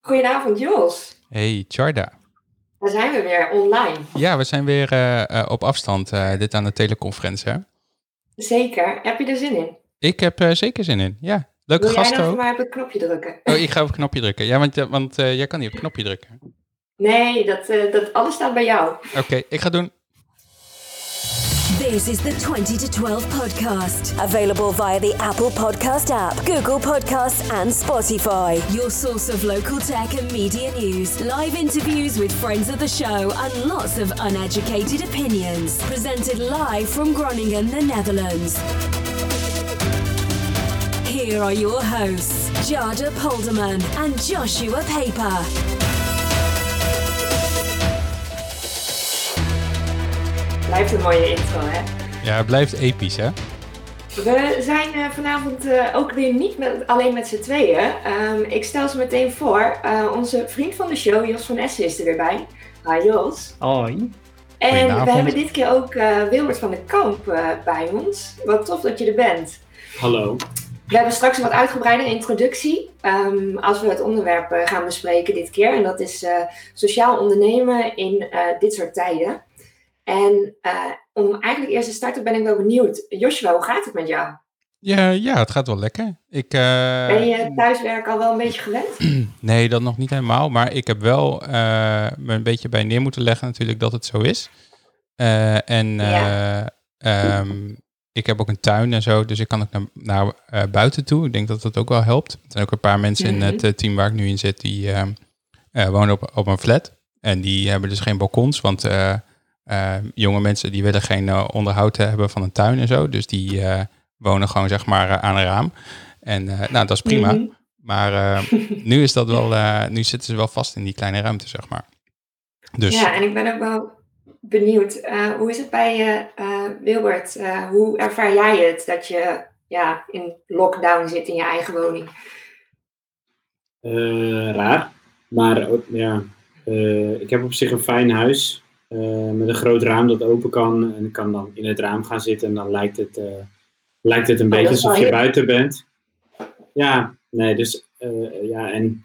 Goedenavond, Jos. Hey, Charda. Daar zijn we weer online. Ja, we zijn weer uh, op afstand. Uh, dit aan de teleconferentie, hè? Zeker. Heb je er zin in? Ik heb zeker zin in, ja. Leuke gasten jij nou ook. mij op het knopje drukken? Oh, ik ga op het knopje drukken. Ja, want, want jij kan niet op het knopje drukken. Nee, dat, dat alles staat bij jou. Oké, okay, ik ga doen. This is the 20 to 12 podcast. Available via the Apple Podcast app, Google Podcasts, and Spotify. Your source of local tech and media news, live interviews with friends of the show, and lots of uneducated opinions. Presented live from Groningen, the Netherlands. Here are your hosts, Jada Polderman and Joshua Paper. Blijft een mooie intro, hè? Ja, het blijft episch, hè? We zijn uh, vanavond uh, ook weer niet met, alleen met z'n tweeën. Um, ik stel ze meteen voor. Uh, onze vriend van de show, Jos van Essen, is er weer bij. Hi Jos. Hoi. En we hebben dit keer ook Wilbert van den Kamp bij ons. Wat tof dat je er bent. Hallo. We hebben straks een wat uitgebreide introductie um, als we het onderwerp gaan bespreken dit keer. En dat is sociaal ondernemen in dit soort tijden. En uh, om eigenlijk eerst te starten ben ik wel benieuwd. Joshua, hoe gaat het met jou? Ja, ja het gaat wel lekker. Ik, uh... Ben je thuiswerk al wel een beetje gewend? nee, dat nog niet helemaal. Maar ik heb wel uh, me een beetje bij neer moeten leggen natuurlijk dat het zo is. en ja. um, ik heb ook een tuin en zo, dus ik kan ook naar, naar buiten toe. Ik denk dat dat ook wel helpt. Er zijn ook een paar mensen mm -hmm. in het team waar ik nu in zit, die wonen op, op een flat. En die hebben dus geen balkons, want... Uh, jonge mensen die willen geen uh, onderhoud hebben van een tuin en zo. Dus die uh, wonen gewoon zeg maar aan een raam. En nou, dat is prima. Mm -hmm. Maar nu is dat wel, nu zitten ze wel vast in die kleine ruimte, zeg maar. Dus, ja, en ik ben ook wel benieuwd. hoe is het bij je, Wilbert? hoe ervaar jij het dat je ja, in lockdown zit in je eigen woning? raar. Maar ja, ik heb op zich een fijn huis. Uh, met een groot raam dat open kan. En ik kan dan in het raam gaan zitten en dan lijkt het, uh, lijkt het een oh, beetje alsof je buiten bent. Ja, nee, dus uh, ja, en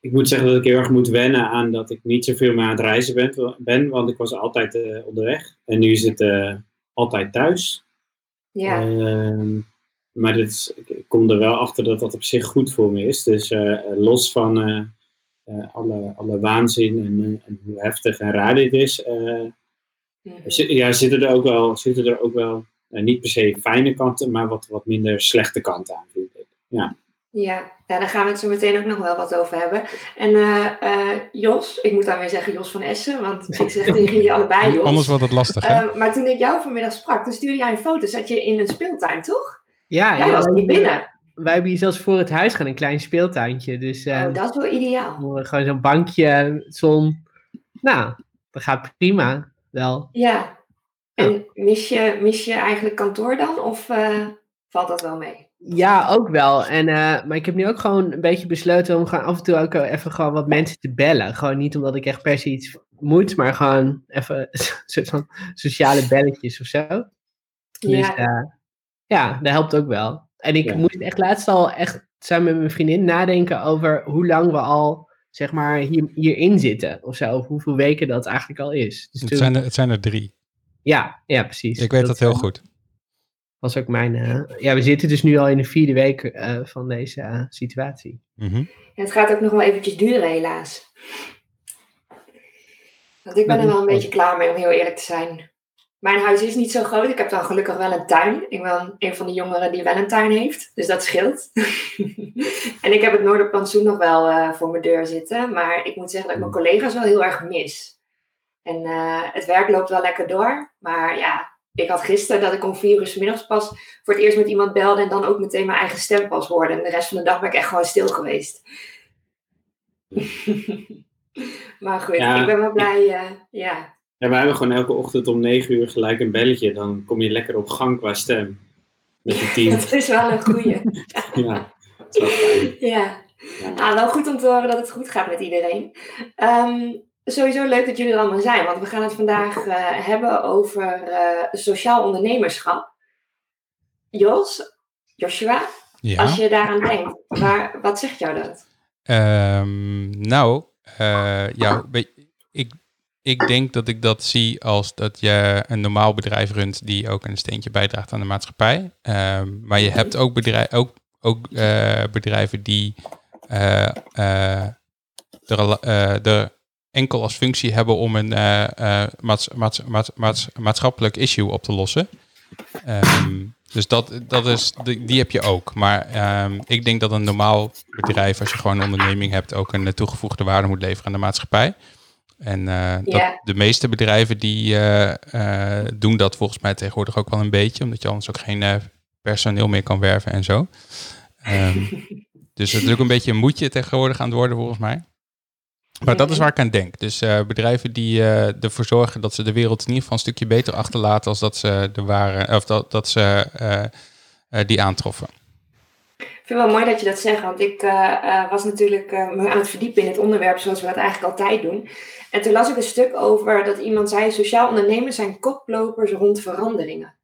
ik moet zeggen dat ik heel erg moet wennen aan dat ik niet zoveel meer aan het reizen ben, ben want ik was altijd onderweg. En nu is het altijd thuis. Ja. Ehm, maar dit is, ik kom er wel achter dat dat op zich goed voor me is. Dus los van alle, alle waanzin en, en, hoe heftig en raar dit is, uh, ja, zitten er ook wel, zitten er ook wel uh, niet per se fijne kanten, maar wat, wat minder slechte kanten aan, vind ik. Ja. Ja, ja, daar gaan we het zo meteen ook nog wel wat over hebben. En Jos, ik moet dan weer zeggen Jos van Essen, want ik zeg tegen jullie allebei Jos. Anders wordt het lastig, hè? maar toen ik jou vanmiddag sprak, toen stuurde jij een foto, zat je in een speeltuin, toch? Ja, jij ja, was niet binnen wij hebben hier zelfs voor het huis gaan een klein speeltuintje. Dus, uh, oh, dat is wel ideaal. Gewoon zo'n bankje, zon. Nou, dat gaat prima wel. Ja. En mis je, mis je eigenlijk kantoor dan? Of uh, valt dat wel mee? Ja, ook wel. En, uh, maar ik heb nu ook gewoon een beetje besloten om gewoon af en toe ook even gewoon wat mensen te bellen. Gewoon niet omdat ik echt per se iets moet, maar gewoon even soort van sociale belletjes of zo. Dus ja, ja dat helpt ook wel. En ik ja. moest echt laatst al echt samen met mijn vriendin nadenken over hoe lang we al, zeg maar, hier, hierin zitten. Of zo, of hoeveel weken dat eigenlijk al is. Dus het, toen... zijn er, het zijn er drie. Ja, ja, precies. Ik weet dat, dat heel goed. Was ook mijn. Uh, ja, we zitten dus nu al in de vierde week uh, van deze uh, situatie. Mm -hmm. ja, het gaat ook nog wel eventjes duren, helaas. Want ik ben er wel een beetje klaar mee, om heel eerlijk te zijn. Mijn huis is niet zo groot. Ik heb dan gelukkig wel een tuin. Ik ben een van de jongeren die wel een tuin heeft. Dus dat scheelt. en ik heb het Noorderplantsoen nog wel uh, voor mijn deur zitten. Maar ik moet zeggen dat ik mijn collega's wel heel erg mis. En uh, het werk loopt wel lekker door. Maar ja, ik had gisteren dat ik om vier uur s middags pas voor het eerst met iemand belde. En dan ook meteen mijn eigen stem pas hoorde. En de rest van de dag ben ik echt gewoon stil geweest. maar goed, ja, ik ben wel blij. Uh, ja, ja, wij hebben gewoon elke ochtend om 9 uur gelijk een belletje. Dan kom je lekker op gang qua stem. Met je team. dat is wel een goeie. ja, dat is wel fijn. Ja. ja. Nou, wel goed om te horen dat het goed gaat met iedereen. Um, sowieso leuk dat jullie er allemaal zijn. Want we gaan het vandaag uh, hebben over uh, sociaal ondernemerschap. Jos, Joshua, Ja. Als je daaraan denkt, waar, wat zegt jou dat? Um, nou, uh, ja, ik, ik denk dat ik dat zie als dat je een normaal bedrijf runt die ook een steentje bijdraagt aan de maatschappij. Um, maar je hebt ook, ook, ook uh, bedrijven die uh, er, er enkel als functie hebben om een maats, maats, maats, maatschappelijk issue op te lossen. Um, dus dat, dat is, die, heb je ook. Maar um, ik denk dat een normaal bedrijf, als je gewoon een onderneming hebt, ook een toegevoegde waarde moet leveren aan de maatschappij. En uh, dat, de meeste bedrijven die uh, uh, doen dat volgens mij tegenwoordig ook wel een beetje, omdat je anders ook geen personeel meer kan werven en zo. Um, dus het is ook een beetje een moedje tegenwoordig aan het worden volgens mij. Maar dat is waar ik aan denk. Dus bedrijven die ervoor zorgen dat ze de wereld in ieder geval een stukje beter achterlaten als dat ze de waren, of dat, dat ze die aantroffen. Ik vind het wel mooi dat je dat zegt, want ik was natuurlijk me aan het verdiepen in het onderwerp zoals we dat eigenlijk altijd doen. En toen las ik een stuk over dat iemand zei, sociaal ondernemers zijn koplopers rond veranderingen.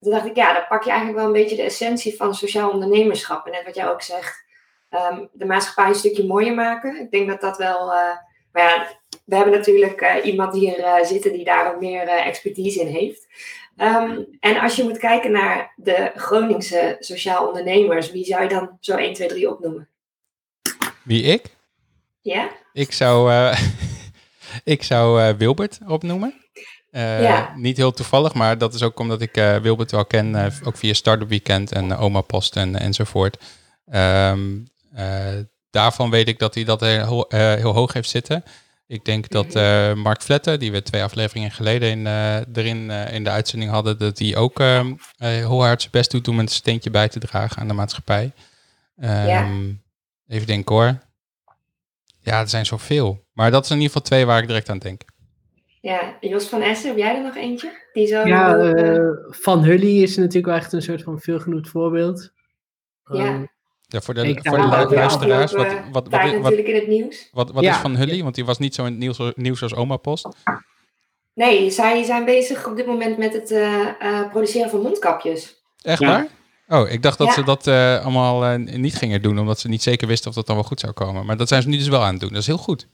Toen dacht ik, ja, dan pak je eigenlijk wel een beetje de essentie van sociaal ondernemerschap. En net wat jij ook zegt, um, de maatschappij een stukje mooier maken. Ik denk dat dat wel. Uh, maar ja, we hebben natuurlijk uh, iemand hier uh, zitten die daar ook meer expertise in heeft. Um, en als je moet kijken naar de Groningse sociaal ondernemers, wie zou je dan zo 1, 2, 3 opnoemen? Wie ik? Ja? Ik zou, ik zou Wilbert opnoemen. Uh, ja. Niet heel toevallig, maar dat is ook omdat ik uh, Wilbert wel ken, uh, ook via Startup Weekend en Oma Post en, enzovoort. Um, uh, daarvan weet ik dat hij dat heel, heel hoog heeft zitten. Ik denk dat uh, Mark Vletten, die we twee afleveringen geleden in, erin in de uitzending hadden, dat hij ook ehm, heel hard zijn best doet om een steentje bij te dragen aan de maatschappij. Um, ja. Even denken hoor. Ja, er zijn zoveel. Maar dat is in ieder geval twee waar ik direct aan denk. Ja, Jos van Essen, heb jij er nog eentje? Die zo ja, Van Hully is natuurlijk wel echt een soort van veelgenoemd voorbeeld. Ja. Um, ja, voor de, voor de luisteraars, wat, wat, wat, wat, natuurlijk in het nieuws. Wat, wat ja. is van Hully? Want die was niet zo in het nieuws, nieuws als Oma Post. Nee, zij zijn bezig op dit moment met het uh, uh, produceren van mondkapjes. Echt waar? Oh, ik dacht dat ja. ze dat uh, allemaal niet gingen doen, omdat ze niet zeker wisten of dat dan wel goed zou komen. Maar dat zijn ze nu dus wel aan het doen. Dat is heel goed.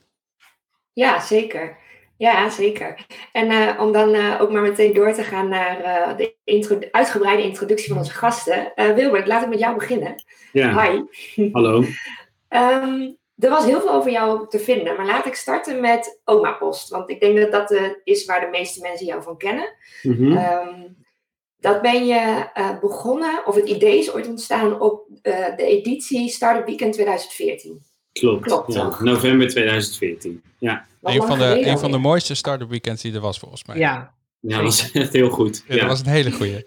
Ja, zeker. Ja, zeker. En uh, om dan uh, ook maar meteen door te gaan naar uh, de intro uitgebreide introductie van onze gasten. Wilbert, laat ik met jou beginnen. Ja. Hi. Hallo. um, er was heel veel over jou te vinden, maar laat ik starten met Oma Post. Want ik denk dat dat is waar de meeste mensen jou van kennen. Mm -hmm. um, dat ben je begonnen, of het idee is ooit ontstaan op de editie Startup Weekend 2014. Klopt, Klopt ja. november 2014. Ja. Een van, de, een van de mooiste startup weekends die er was volgens mij. Ja, ja dat was echt heel goed. Ja, dat was een hele goede.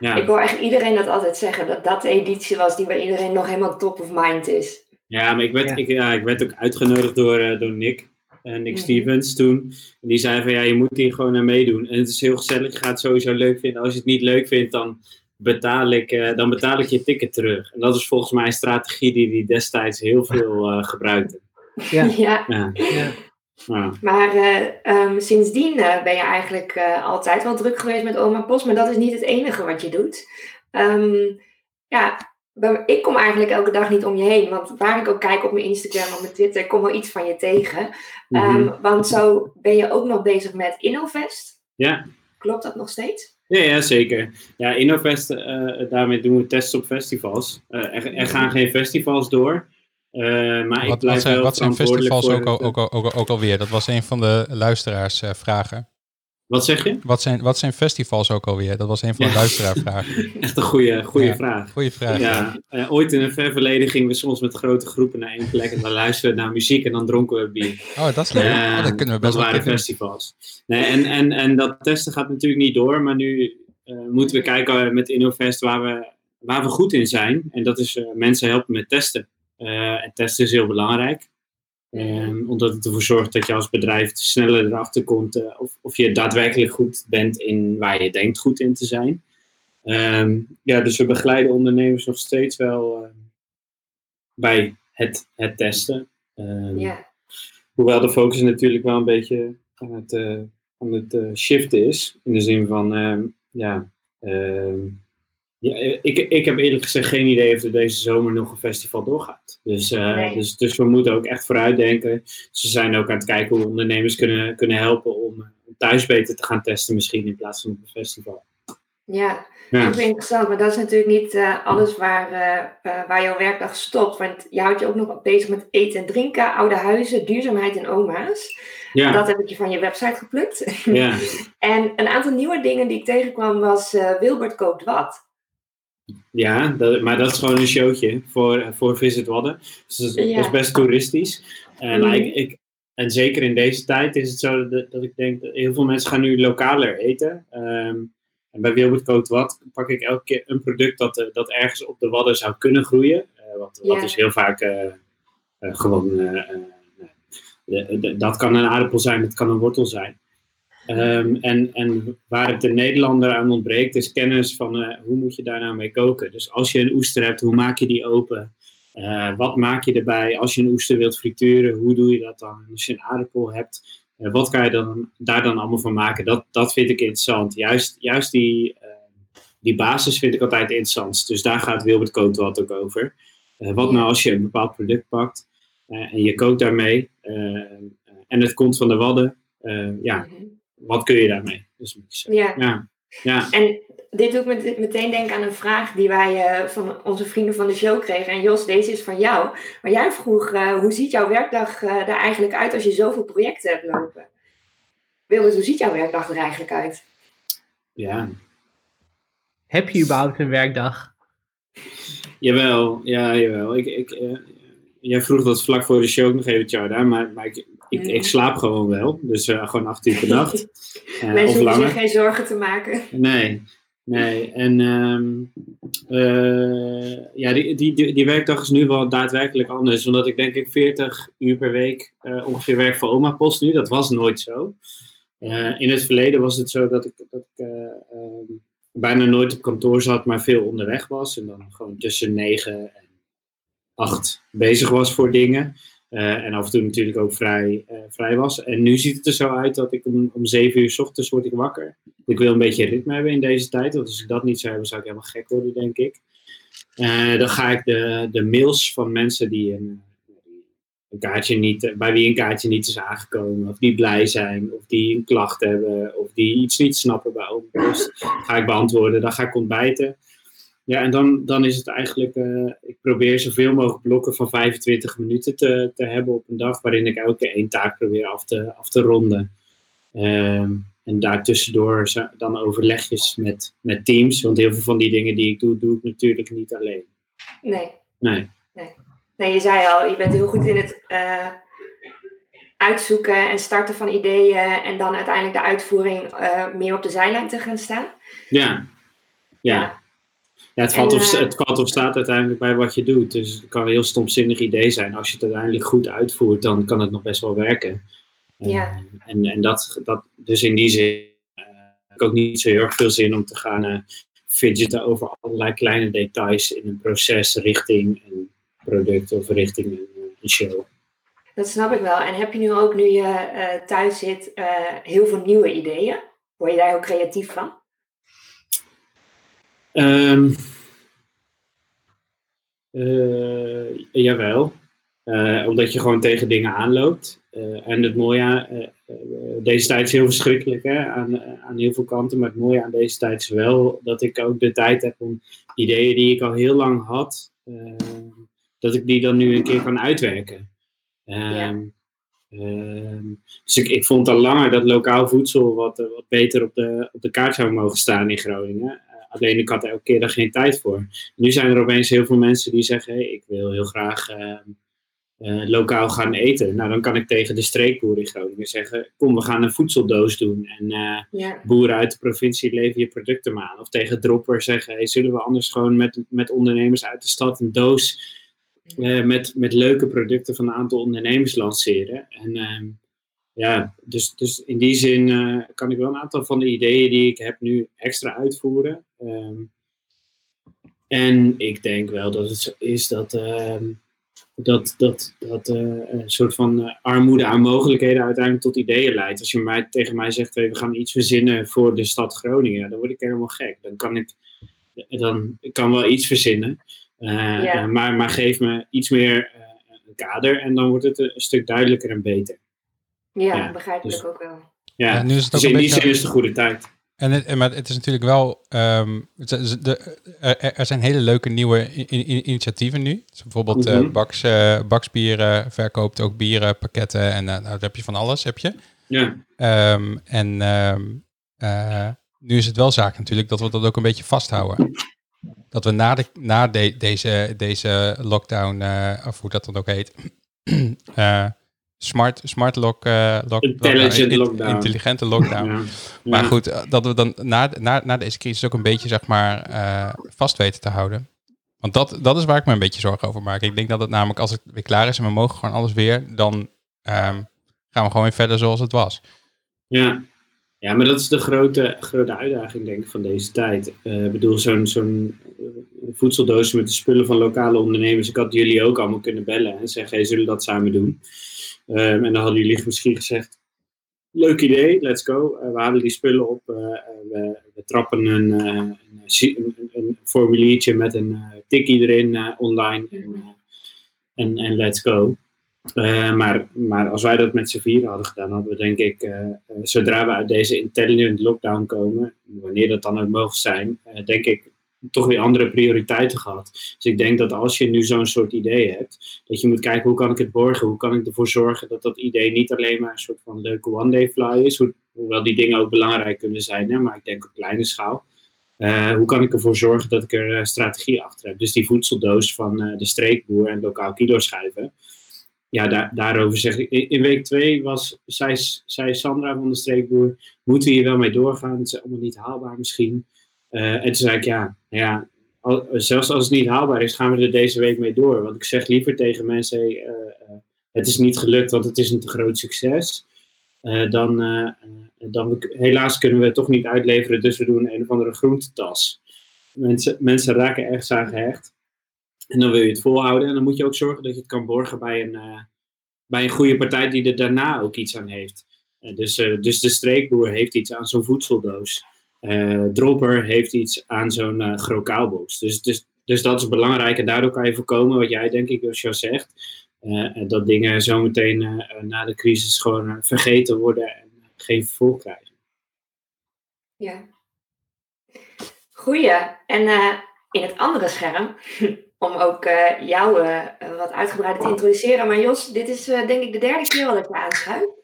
Ja. Ik hoor echt iedereen dat altijd zeggen, dat dat de editie was die bij iedereen nog helemaal top of mind is. Ja, maar ik werd, ja. Ik, ja, ik werd ook uitgenodigd door, uh, door Nick, uh, Nick. Stevens toen. En die zei van ja, je moet hier gewoon aan meedoen. En het is heel gezellig, je gaat het sowieso leuk vinden. Als je het niet leuk vindt, dan betaal ik, uh, dan betaal ik je ticket terug. En dat is volgens mij een strategie die hij destijds heel veel uh, gebruikte. Ja. ja. ja. ja. Maar uh, um, sindsdien ben je eigenlijk altijd wel druk geweest met Oma Post, maar dat is niet het enige wat je doet. Um, ja, ik kom eigenlijk elke dag niet om je heen, want waar ik ook kijk op mijn Instagram of mijn Twitter, kom wel iets van je tegen. Mm -hmm. um, want zo ben je ook nog bezig met Innovest. Ja. Klopt dat nog steeds? Ja, ja, zeker. Ja, Innovest, uh, daarmee doen we tests op festivals. Uh, er, er, gaan geen festivals door. Uh, maar wat, ik blijf wat zijn, wel wat zijn festivals ook, al, ook, al, ook, al, ook alweer? Dat was een van de luisteraars vragen. Wat zeg je? Wat zijn, wat zijn festivals ook alweer? Dat was een van de ja. luisteraarvragen. Echt een goede, goede ja, vraag. Goede vraag. Ja, uh, ooit in een ver verleden gingen we soms met grote groepen naar één plek en dan luisterden we naar muziek en dan dronken we bier. Oh, dat is leuk. Uh, oh, dat kunnen we best dat wel waren festivals. Nee, en, en, en dat testen gaat natuurlijk niet door, maar nu uh, moeten we kijken met Innovest waar we, waar we goed in zijn. En dat is mensen helpen met testen. en testen is heel belangrijk. Um, omdat het ervoor zorgt dat je als bedrijf sneller erachter komt uh, of, of je daadwerkelijk goed bent in waar je denkt goed in te zijn. Um, ja, dus we begeleiden ondernemers nog steeds wel uh, bij het, het testen. Um, yeah. Hoewel de focus natuurlijk wel een beetje aan het, uh, aan het shiften is. In de zin van, ja, Ja, ik, ik heb eerlijk gezegd geen idee of er deze zomer nog een festival doorgaat. Dus, uh, dus, dus we moeten ook echt vooruitdenken. Ze zijn ook aan het kijken hoe ondernemers kunnen, kunnen helpen om, om thuis beter te gaan testen, misschien in plaats van op een festival. Ja, ja. Dat is interessant, maar dat is natuurlijk niet uh, alles waar, uh, waar jouw werkdag stopt. Want je houdt je ook nog bezig met eten en drinken, oude huizen, duurzaamheid en oma's. Ja. Dat heb ik je van je website geplukt. Ja. en een aantal nieuwe dingen die ik tegenkwam was Wilbert koopt wat. Ja, dat, maar dat is gewoon een showtje voor, voor Visit Wadden. Dus dat is, dat is best toeristisch. En, mm. ik, ik, en zeker in deze tijd is het zo dat, dat ik denk dat heel veel mensen gaan nu lokaler eten. Um, en bij Wilbert Coat Wat pak ik elke keer een product dat, uh, dat ergens op de wadden zou kunnen groeien. Uh, wat, wat is heel vaak uh, gewoon. dat kan een aardappel zijn, dat kan een wortel zijn. Um, en, en waar het de Nederlander aan ontbreekt, is kennis van hoe moet je daar nou mee koken. Dus als je een oester hebt, hoe maak je die open? wat maak je erbij? Als je een oester wilt frituren, hoe doe je dat dan? Als je een aardappel hebt, uh, wat kan je dan, daar dan allemaal van maken? Dat, dat vind ik interessant. Juist, juist die, die basis vind ik altijd interessant. Dus daar gaat Wilbert Kootwald ook over. Wat nou als je een bepaald product pakt en je kookt daarmee en het komt van de wadden, ja. Wat kun je daarmee? Dus, ja. ja. Ja. En dit doet me meteen denken aan een vraag die wij uh, van onze vrienden van de show kregen. En Jos, deze is van jou. Maar jij vroeg, uh, hoe ziet jouw werkdag uh, er eigenlijk uit als je zoveel projecten hebt lopen? Wilde, hoe ziet jouw werkdag er eigenlijk uit? Ja. Heb je überhaupt een werkdag? Jawel, ja, jawel. Ik, ik, jij vroeg dat vlak voor de show nog even, Tjada, maar, maar ik, ik, ik, slaap gewoon wel. Dus gewoon acht uur per nacht. Mensen hoeven zich geen zorgen te maken. Nee, Nee, en um, uh, ja, die, die, die, werkdag is nu wel daadwerkelijk anders. Omdat ik denk ik 40 uur per week uh, ongeveer werk voor Oma Post nu. Dat was nooit zo. Uh, in het verleden was het zo dat ik, dat ik um, bijna nooit op kantoor zat, maar veel onderweg was. En dan gewoon tussen 9 en 8 bezig was voor dingen. Uh, en af en toe natuurlijk ook vrij, uh, vrij was. En nu ziet het er zo uit dat ik om, om 7 uur s ochtends word ik wakker. Ik wil een beetje ritme hebben in deze tijd. Want als ik dat niet zou hebben, zou ik helemaal gek worden, denk ik. Uh, dan ga ik de, de mails van mensen die een, een kaartje niet, bij wie een kaartje niet is aangekomen. Of die blij zijn. Of die een klacht hebben. Of die iets niet snappen bij Open Ga ik beantwoorden. Dan ga ik ontbijten. Ja, en dan, dan is het eigenlijk, uh, ik probeer zoveel mogelijk blokken van 25 minuten te, te hebben op een dag, waarin ik elke één taak probeer af te, af te ronden. Uh, en daartussendoor dan overlegjes met, met teams, want heel veel van die dingen die ik doe, doe ik natuurlijk niet alleen. Nee. Nee. Nee, nee je zei al, je bent heel goed in het uh, uitzoeken en starten van ideeën en dan uiteindelijk de uitvoering uh, meer op de zijlijn te gaan staan. Ja. ja. ja. Ja, het, valt of, eh, het valt of staat uiteindelijk bij wat je doet. Dus het kan een heel stomzinnig idee zijn. Als je het uiteindelijk goed uitvoert, dan kan het nog best wel werken. Ja. Uh, en en dat, dat, dus in die zin uh, heb ik ook niet zo heel erg veel zin om te gaan fidgeten over allerlei kleine details in een proces richting een product of richting een, een show. Dat snap ik wel. En heb je nu ook, nu je thuis zit, heel veel nieuwe ideeën? Word je daar heel creatief van? Um, uh, jawel. Uh, omdat je gewoon tegen dingen aanloopt. Uh, en het mooie, deze tijd is heel verschrikkelijk hè, aan, aan heel veel kanten. Maar het mooie aan deze tijd is wel dat ik ook de tijd heb om ideeën die ik al heel lang had, dat ik die dan nu een keer kan uitwerken. Um, um, dus ik, ik vond al langer dat lokaal voedsel wat, wat beter op de, op de kaart zou mogen staan in Groningen. Alleen ik had elke keer daar geen tijd voor. Nu zijn er opeens heel veel mensen die zeggen: hey, ik wil heel graag uh, uh, lokaal gaan eten. Nou, dan kan ik tegen de streekboer in Groningen zeggen: Kom, we gaan een voedseldoos doen. En uh, ja. boeren uit de provincie leveren je producten maar aan. Of tegen Dropper zeggen: hey, Zullen we anders gewoon met, met ondernemers uit de stad een doos met, met leuke producten van een aantal ondernemers lanceren? En ehm, ja, dus, dus in die zin uh, kan ik wel een aantal van de ideeën die ik heb nu extra uitvoeren. Um, en ik denk wel dat het zo is dat, uh, dat, dat, dat uh, een soort van armoede aan mogelijkheden uiteindelijk tot ideeën leidt. Als je mij, tegen mij zegt, we gaan iets verzinnen voor de stad Groningen, dan word ik helemaal gek. Dan kan ik dan ik kan wel iets verzinnen. maar, maar geef me iets meer een kader en dan wordt het een, stuk duidelijker en beter. Ja, ja begrijpelijk dus, ook wel. Ja, nu is het dus in die zin is het de goede tijd. En het, maar het is natuurlijk wel. Um, de, er, zijn hele leuke nieuwe initiatieven nu. Dus bijvoorbeeld mm -hmm. Baks, uh, Baksbieren verkoopt ook bieren, pakketten en uh, nou, heb je van alles. Heb je. Ja. Um, en um, uh, nu is het wel zaak natuurlijk dat we dat ook een beetje vasthouden. Dat we na, de, na de, deze, deze lockdown, of hoe dat dan ook heet, smart, smart lock, uh, lock Intelligent lockdown. Intelligente lockdown. Maar goed, eh, dat we dan na, na, na deze crisis ook een beetje zeg maar uh, vast weten te houden. Want dat, dat is waar ik me een beetje zorgen over maak. Ik denk dat het namelijk als het weer klaar is en we mogen gewoon alles weer, dan um, gaan we gewoon weer verder zoals het was. Ja, ja maar dat is de grote, grote uitdaging denk ik van deze tijd. Uh, ik bedoel, zo'n zo'n voedseldoos met de spullen van lokale ondernemers. Ik had jullie ook allemaal kunnen bellen en zeggen, hey, zullen we dat samen doen? Um, en dan hadden jullie misschien gezegd, leuk idee, let's go. Uh, we halen die spullen op, uh, we, trappen een, een, een, een, formuliertje met een tikkie erin online en, en, en, let's go. maar, maar als wij dat met z'n vieren hadden gedaan, hadden we denk ik, zodra we uit deze intelligent lockdown komen, wanneer dat dan ook mogen zijn, denk ik toch weer andere prioriteiten gehad. Dus ik denk dat als je nu zo'n soort idee hebt, dat je moet kijken hoe kan ik het borgen, hoe kan ik ervoor zorgen dat dat idee niet alleen maar een soort van leuke one-day fly is, hoewel die dingen ook belangrijk kunnen zijn, hè, maar ik denk op kleine schaal. Uh, hoe kan ik ervoor zorgen dat ik er uh, strategie achter heb? Dus die voedseldoos van uh, de streekboer en lokaal kilo schrijven. Ja, daar, daarover zeg ik. In, week twee was, zei, zei Sandra van de streekboer, moeten we hier wel mee doorgaan? Het is allemaal niet haalbaar misschien. Uh, en toen zei ik, ja, ja zelfs als het niet haalbaar is, gaan we er deze week mee door. Want ik zeg liever tegen mensen, hey, uh, het is niet gelukt, want het is een te groot succes. dan, dan, helaas kunnen we het toch niet uitleveren, dus we doen een of andere groentetas. Mensen, mensen raken echt aan gehecht. En dan wil je het volhouden. En dan moet je ook zorgen dat je het kan borgen bij een, bij een goede partij die er daarna ook iets aan heeft. dus, dus de streekboer heeft iets aan zo'n voedseldoos. Uh, Dropper heeft iets aan zo'n uh, grokaalbox. Dus, dus, dus dat is belangrijk en daardoor kan je voorkomen wat jij denk ik, Josja, zegt. Uh, dat dingen zometeen na de crisis gewoon vergeten worden en geen vervolg krijgen. Ja. Goeie. En in het andere scherm, om ook jou wat uitgebreider te introduceren. Maar Jos, dit is denk ik de derde keer dat ik je aanschuif.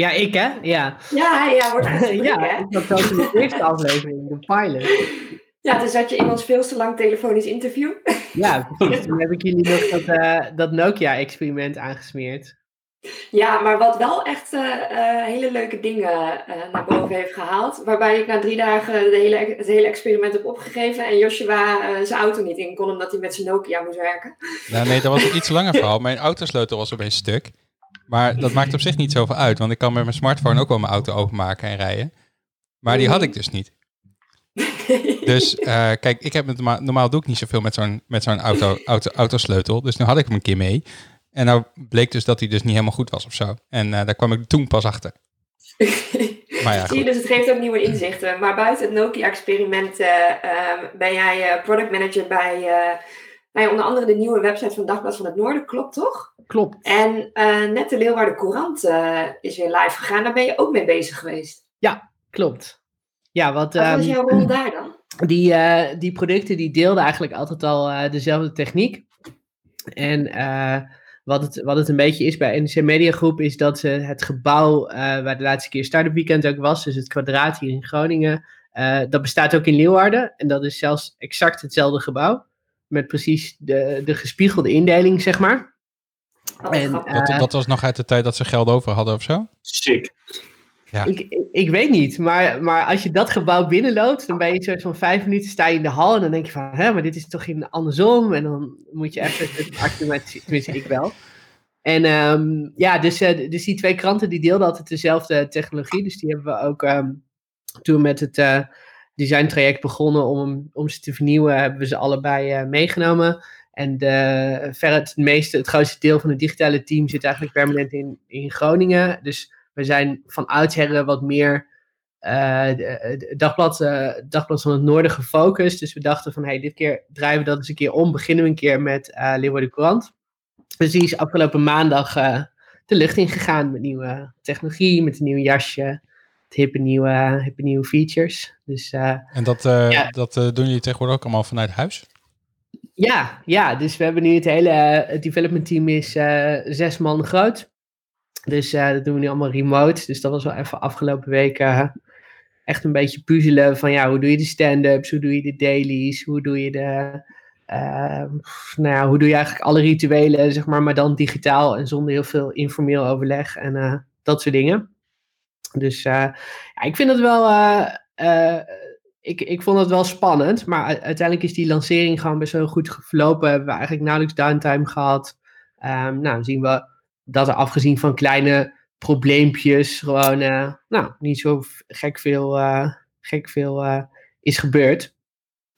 Ja, ik hè? Ja. Ja, ja, wordt gesprek, ja, hè? dat was in de eerste aflevering, de pilot. Ja, toen zat je in ons veel te lang telefonisch interview. Ja, precies. Toen heb ik jullie nog dat, uh, dat Nokia-experiment aangesmeerd. Ja, maar wat wel echt uh, uh, hele leuke dingen naar boven heeft gehaald. Waarbij ik na drie dagen de hele, het hele experiment heb opgegeven. En Joshua zijn auto niet in kon omdat hij met zijn Nokia moest werken. Nou, nee, dat was een iets langer verhaal. Mijn autosleutel was opeens stuk. Maar dat maakt op zich niet zoveel uit, want ik kan met mijn smartphone ook wel mijn auto openmaken en rijden. Maar die had ik dus niet. Dus uh, kijk, ik heb normaal, normaal doe ik niet zoveel met zo'n met zo'n auto, auto, autosleutel. Dus nu had ik hem een keer mee. En nou bleek dus dat hij dus niet helemaal goed was of zo. En uh, daar kwam ik toen pas achter. maar ja, Zie je, dus het geeft ook nieuwe inzichten. Maar buiten het Nokia-experiment uh, ben jij product manager bij nou ja, onder andere de nieuwe website van Dagblad van het Noorden, klopt toch? Klopt. En uh, net de Leeuwarden Courant uh, is weer live gegaan. Daar ben je ook mee bezig geweest. Ja, klopt. Ja, wat, wat was ehm, jouw rol daar dan? Die, uh, die producten die deelden eigenlijk altijd al dezelfde techniek. En wat, het, wat het een beetje is bij NC Media Groep is dat ze het gebouw waar de laatste keer Startup Weekend ook was, dus het kwadraat hier in Groningen, dat bestaat ook in Leeuwarden. En dat is zelfs exact hetzelfde gebouw met precies de, de gespiegelde indeling, zeg maar. Oh, en, dat, eh, dat, was nog uit de tijd dat ze geld over hadden of zo? Sick. Ja. Ik, ik weet niet, maar, maar als je dat gebouw binnenloopt, dan ben je een soort van vijf minuten sta je in de hal en dan denk je van, hè, maar dit is toch in andersom? En dan moet je even het tenminste ik wel. En um, ja, dus, uh, dus die twee kranten die deelden altijd dezelfde technologie, dus die hebben we ook um, toen met het... Uh, designtraject begonnen om, om ze te vernieuwen, hebben we ze allebei uh, meegenomen. En de, verder het, meeste, het grootste deel van het digitale team zit eigenlijk permanent in, in Groningen. Dus we zijn van oudsher wat meer dagblad, dagblad van het Noorden gefocust. Dus we dachten van, hey, dit keer draaien we dat eens een keer om. Beginnen we een keer met uh, Leeuwarden Courant. Dus die is afgelopen maandag de lucht ingegaan met nieuwe technologie, met een nieuw jasje hippe nieuwe, hippe nieuwe features. Dus, uh, en dat, uh, dat uh, doen jullie tegenwoordig ook allemaal vanuit huis? Ja, ja, dus we hebben nu het hele het development team is zes man groot. Dus dat doen we nu allemaal remote. Dus dat was wel even afgelopen weken echt een beetje puzzelen van ja, hoe doe je de stand-ups, hoe doe je de dailies, hoe doe je de, nou ja, hoe doe je eigenlijk alle rituelen, zeg maar, maar dan digitaal en zonder heel veel informeel overleg en dat soort dingen. Dus uh, ja, ik vind het wel. Uh, ik, ik vond het wel spannend. Maar uiteindelijk is die lancering gewoon best wel goed verlopen. Hebben eigenlijk nauwelijks downtime gehad. Um, nou, zien we dat er afgezien van kleine probleempjes. gewoon. nou, niet zo gek veel, gek veel is gebeurd.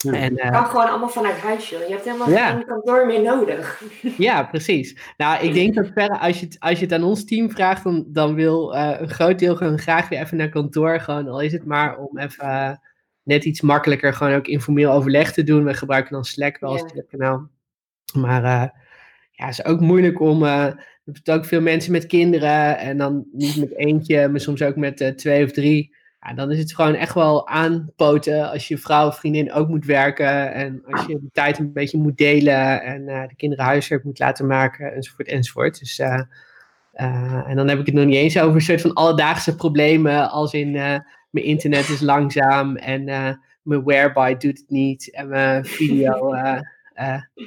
Ja. En, uh, kan gewoon allemaal vanuit huis, joh. Je hebt helemaal geen kantoor meer nodig. Ja, precies. Nou, ik denk dat verder, als je het, als je het aan ons team vraagt, dan, dan wil uh, een groot deel gewoon graag weer even naar kantoor. Gewoon, al is het maar om even uh, net iets makkelijker gewoon ook informeel overleg te doen. We gebruiken dan Slack wel als ja. kanaal. Maar ja, het is ook moeilijk om... je hebt ook veel mensen met kinderen en dan niet met eentje, maar soms ook met twee of drie ja, dan is het gewoon echt wel aanpoten als je vrouw of vriendin ook moet werken. En als je de tijd een beetje moet delen en uh, de kinderen huiswerk moet laten maken, enzovoort, enzovoort. Dus, uh, uh, en dan heb ik het nog niet eens over een soort van alledaagse problemen, als in mijn internet is langzaam en mijn whereby doet het niet en mijn video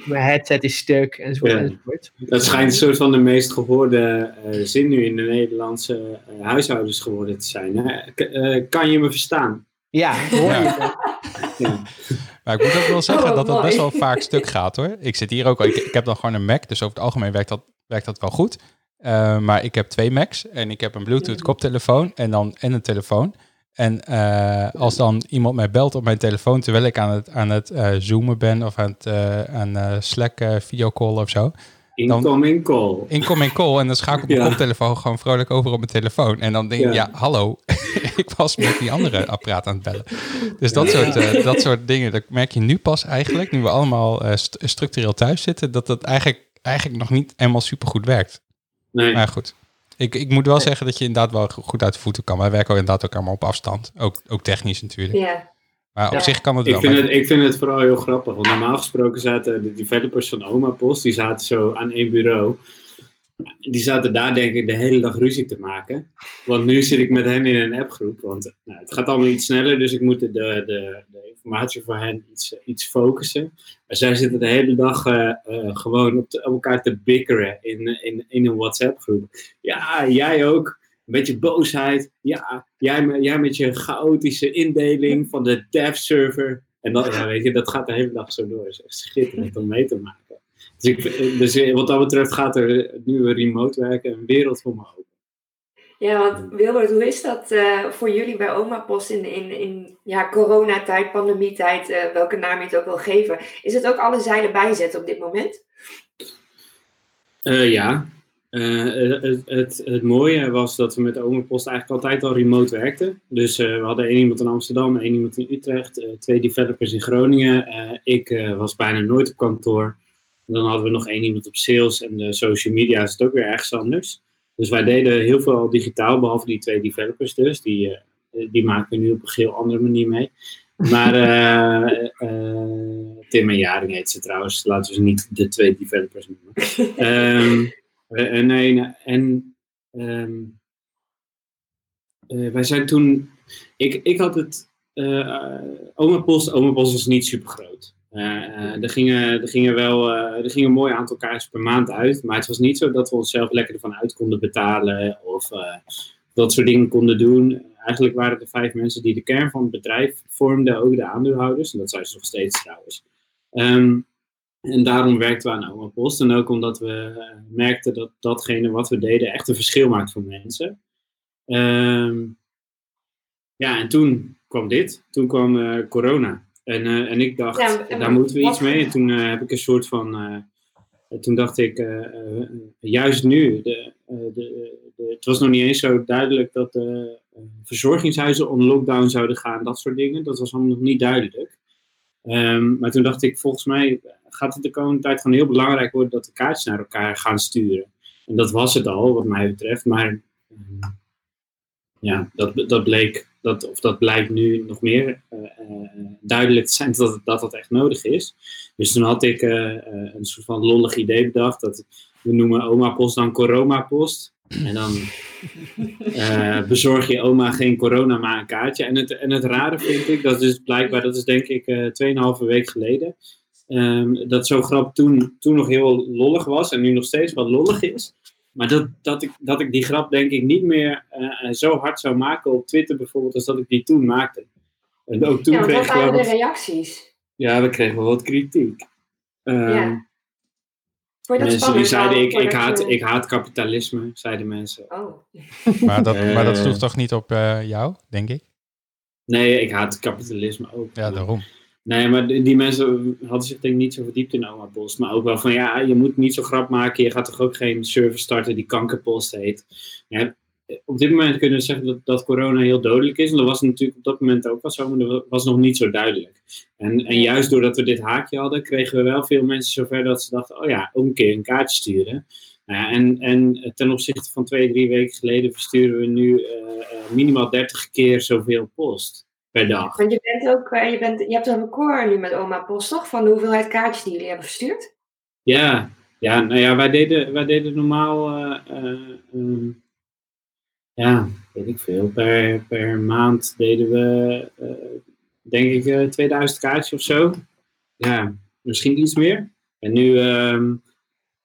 mijn headset is stuk enzovoort, ja. enzovoort. Dat schijnt een soort van de meest gehoorde uh, zin nu in de Nederlandse uh, huishoudens geworden te zijn. Hè? kan je me verstaan? Ja, hoor je ja. ja. Maar ik moet ook wel zeggen oh, dat het best wel vaak stuk gaat hoor. Ik zit hier ook, ik, ik, heb dan gewoon een Mac, dus over het algemeen werkt dat, werkt dat wel goed. maar ik heb twee Macs en ik heb een Bluetooth koptelefoon en dan en een telefoon. En uh, als dan iemand mij belt op mijn telefoon terwijl ik aan het, aan het uh, zoomen ben of aan het uh, aan Slack videocall of zo. Incoming call. Incoming call. En dan schakel ik mijn ja. koptelefoon gewoon vrolijk over op mijn telefoon. En dan denk ik, ja, ja hallo, ik was met die andere apparaat aan het bellen. Dus dat, soort, dat soort dingen, dat merk je nu pas eigenlijk, nu we allemaal st structureel thuis zitten, dat dat eigenlijk, eigenlijk nog niet helemaal super goed werkt. Nee. Maar goed. Ik, ik moet wel zeggen dat je inderdaad wel goed uit de voeten kan. Wij werken ook inderdaad ook allemaal op afstand. Ook, ook technisch natuurlijk. Ja. Maar op ja. zich kan het ik wel. Vind het, ik vind het vooral heel grappig. Want normaal gesproken zaten de developers van Oma Post, die zaten zo aan één bureau. Die zaten daar denk ik de hele dag ruzie te maken. Want nu zit ik met hen in een appgroep. Want nou, het gaat allemaal iets sneller, dus ik moet de, de, de informatie voor hen iets, iets focussen. Maar zij zitten de hele dag uh, uh, gewoon op, elkaar te bikkeren in, in, in een WhatsApp-groep. Ja, jij ook. Een beetje boosheid. Ja, jij, met je chaotische indeling van de dev-server. En dat, weet je, dat gaat de hele dag zo door. Het is echt schitterend om mee te maken. Dus, ik, dus wat dat betreft gaat er nu remote werken een wereld voor me open. Ja, want Wilbert, hoe is dat uh, voor jullie bij Oma Post in, in, in ja, coronatijd, pandemietijd, uh, welke naam je het ook wil geven? Is het ook alle zeilen bijzetten op dit moment? Uh, ja. Het, het, het, mooie was dat we met Oma Post eigenlijk altijd al remote werkten. Dus we hadden één iemand in Amsterdam, één iemand in Utrecht, twee developers in Groningen. ik was bijna nooit op kantoor. dan hadden we nog één iemand op sales en de social media is het ook weer ergens anders. Dus wij deden heel veel digitaal, behalve die twee developers dus. Die, uh, die maken we nu op een heel andere manier mee. Maar uh, uh, Tim en Jaring heet ze trouwens. Laten we ze niet de twee developers noemen. um, en nee, en um, wij zijn toen... Ik, ik had het... Oma Post, Oma Post was niet super groot. Uh, er, gingen, er, gingen wel, uh, er gingen een mooi aantal kaartjes per maand uit. Maar het was niet zo dat we onszelf lekker ervan uit konden betalen. Of dat soort dingen konden doen. Eigenlijk waren er vijf mensen die de kern van het bedrijf vormden. Ook de aandeelhouders. En dat zijn ze nog steeds trouwens. Um, en daarom werkten we aan Oma Post. En ook omdat we merkten dat datgene wat we deden echt een verschil maakt voor mensen. Um, ja, en toen kwam dit. Toen kwam corona. En, uh, en ik dacht, ja, daar moeten we iets mee. En toen uh, heb ik een soort van. Uh, toen dacht ik, juist nu. De, de, de, het was nog niet eens zo duidelijk dat de verzorgingshuizen on lockdown zouden gaan, dat soort dingen. Dat was allemaal nog niet duidelijk. Ehm, maar toen dacht ik, volgens mij gaat het de komende tijd gewoon heel belangrijk worden dat de kaartjes naar elkaar gaan sturen. En dat was het al, wat mij betreft. Maar ehm, ja, dat, dat bleek, dat, of dat blijkt nu nog meer uh, uh, duidelijk te zijn dat, dat dat echt nodig is. Dus toen had ik uh, een soort van lollig idee bedacht. Dat we noemen oma post dan corona post. En dan bezorg je oma geen corona, maar een kaartje. En het, en het rare vind ik, dat is blijkbaar, dat is denk ik uh, 2,5 week geleden. Um, dat zo'n grap toen, toen nog heel lollig was en nu nog steeds wat lollig is. Maar dat, dat, ik, dat ik die grap denk ik niet meer uh, zo hard zou maken op Twitter bijvoorbeeld als dat ik die toen maakte. En ook toen ja, kreeg wat waren de reacties? Ja, we kregen wel wat kritiek. Um, ja. Mensen die zeiden, ik, ik, haat, ik haat kapitalisme, zeiden mensen. Oh. Maar dat, maar dat sloeg toch niet op uh, jou, denk ik? Nee, ik haat kapitalisme ook. Ja, daarom. Nee, maar die mensen hadden zich denk ik niet zo verdiept in Oma Post. Maar ook wel van, ja, je moet niet zo grap maken. Je gaat toch ook geen service starten die kankerpost heet. Ja, op dit moment kunnen we zeggen dat, dat corona heel dodelijk is. En dat was natuurlijk op dat moment ook wel zo, maar dat was nog niet zo duidelijk. En, en juist doordat we dit haakje hadden, kregen we wel veel mensen zover dat ze dachten, oh ja, ook een keer een kaartje sturen. En, en ten opzichte van twee, drie weken geleden versturen we nu uh, minimaal 30 keer zoveel post per dag. Want je bent ook, eh, je, bent, je hebt een record nu met Oma Post, toch? Van de hoeveelheid kaartjes die jullie hebben verstuurd? Ja, ja nou ja, wij deden, wij deden normaal, uh, ja, weet ik veel, per, per maand deden we, denk ik, 2000 kaartjes of zo. Ja, misschien iets meer. En nu, ehm,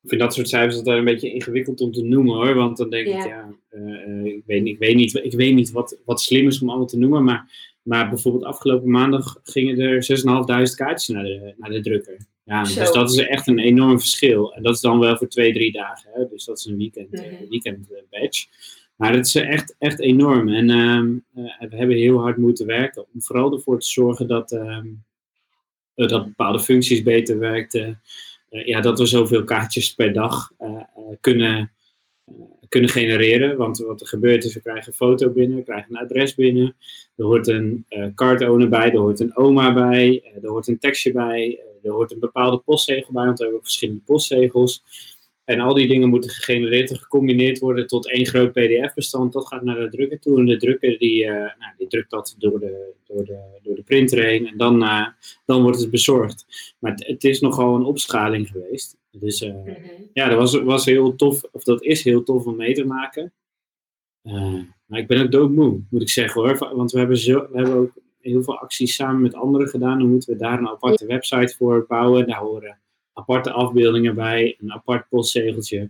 ik vind dat soort cijfers altijd een beetje ingewikkeld om te noemen hoor. Want dan denk ik, ja, ik, weet, ik weet niet, ik weet niet wat, wat slim is om allemaal te noemen. Maar maar bijvoorbeeld afgelopen maandag gingen er 6.500 kaartjes naar de, naar de drukker. Ja, dus dat is echt een enorm verschil. En dat is dan wel voor twee, drie dagen. Hè? Dus dat is een weekend, mm weekend badge. Maar het is echt, echt enorm. En ehm, eh, we hebben heel hard moeten werken om vooral ervoor te zorgen dat, ehm, dat bepaalde functies beter werkten. ja, dat we zoveel kaartjes per dag kunnen kunnen genereren. Want wat er gebeurt is, we krijgen een foto binnen, we krijgen een adres binnen. Er hoort een uh, card owner bij, er hoort een oma bij, uh, er hoort een tekstje bij, uh, er hoort een bepaalde postzegel bij, want we hebben verschillende postzegels. En al die dingen moeten gegenereerd en gecombineerd worden tot één groot PDF-bestand. Dat gaat naar de drukker toe. En de drukker die, uh, nou, die drukt dat door de, door, de, door de printer heen. En dan, uh, dan wordt het bezorgd. Maar het, het, is nogal een opschaling geweest. Dus uh, mm-hmm. ja, dat was, was heel tof. Of dat is heel tof om mee te maken. maar ik ben ook doodmoe, moet ik zeggen hoor. Want we hebben, zo, we hebben ook heel veel acties samen met anderen gedaan. Dan moeten we daar een aparte website voor bouwen. Daar horen aparte afbeeldingen bij, een apart postzegeltje.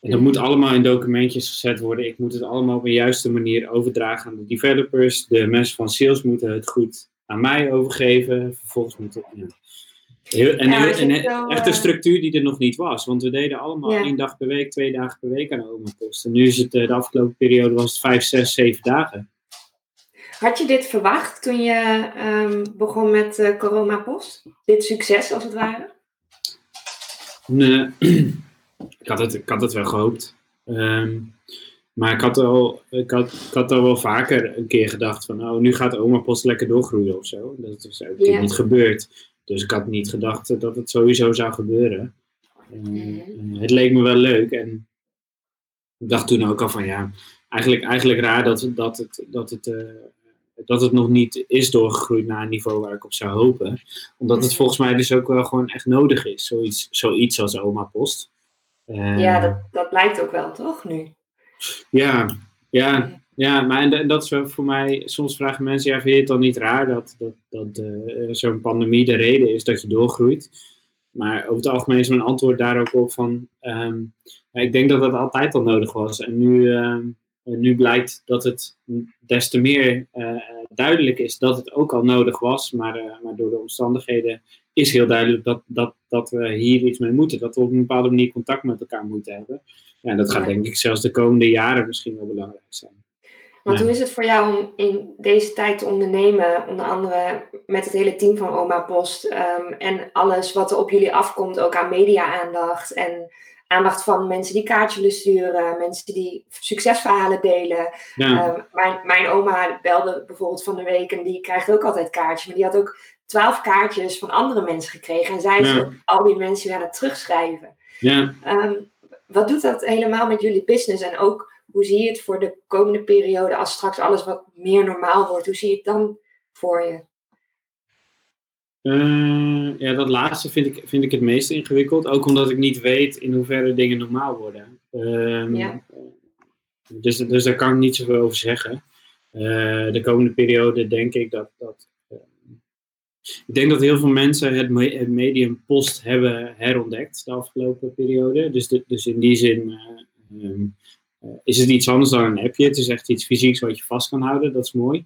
En dat moet allemaal in documentjes gezet worden. Ik moet het allemaal op een juiste manier overdragen aan de developers. De mensen van sales moeten het goed aan mij overgeven. Vervolgens moet het. Ja. Heel, en, ja, echt een eh, structuur die er nog niet was. Want we deden allemaal één dag per week, twee dagen per week aan Oma Post. En nu is het, eh, de afgelopen periode was het vijf, zes, zeven dagen. Had je dit verwacht toen je um, begon met uh, Corona Post? Dit succes als het ware? Nee, ik had het, ik had het wel gehoopt. Um, maar ik had, al, ik, had, ik had al wel vaker een keer gedacht van, oh, nu gaat oma post lekker doorgroeien of zo. Dat is ook yeah. niet gebeurd. Dus ik had niet gedacht dat het sowieso zou gebeuren. Uh, het leek me wel leuk en ik dacht toen ook al van, ja, eigenlijk, eigenlijk raar dat, dat het, dat het uh, dat het nog niet is doorgegroeid naar een niveau waar ik op zou hopen. Omdat het volgens mij dus ook wel gewoon echt nodig is. Zoiets, zoiets als oma post. Uh, ja, dat, dat lijkt ook wel, toch, nu? Ja, ja, ja maar en, dat is wel voor mij... Soms vragen mensen, ja, vind je het dan niet raar dat, dat, dat uh, zo'n pandemie de reden is dat je doorgroeit? Maar over het algemeen is mijn antwoord daar ook op van... Um, ik denk dat dat altijd al nodig was. En nu... Um, nu blijkt dat het des te meer uh, duidelijk is dat het ook al nodig was, maar, uh, maar door de omstandigheden is heel duidelijk dat, dat, dat we hier iets mee moeten. Dat we op een bepaalde manier contact met elkaar moeten hebben. Ja, dat gaat denk ik zelfs de komende jaren misschien wel belangrijk zijn. Want hoe is het voor jou om in deze tijd te ondernemen, onder andere met het hele team van Oma Post um, en alles wat er op jullie afkomt, ook aan media-aandacht en aandacht van mensen die kaartjes sturen, mensen die succesverhalen delen. Ehm, mijn, mijn oma belde bijvoorbeeld van de week en die krijgt ook altijd kaartjes, maar die had ook twaalf kaartjes van andere mensen gekregen. En zij ja. al die mensen weer aan het terugschrijven. Ja. Ehm, wat doet dat helemaal met jullie business? En ook, hoe zie je het voor de komende periode als straks alles wat meer normaal wordt? Hoe zie je het dan voor je? Uh, ja, dat laatste vind ik, vind ik het meest ingewikkeld. Ook omdat ik niet weet in hoeverre dingen normaal worden. Um, ja. dus, dus daar kan ik niet zoveel over zeggen. Uh, de komende periode denk ik dat. dat uh, ik denk dat heel veel mensen het, me het, medium post hebben herontdekt de afgelopen periode. Dus, de, dus in die zin um, is het iets anders dan een appje. Het is echt iets fysieks wat je vast kan houden. Dat is mooi.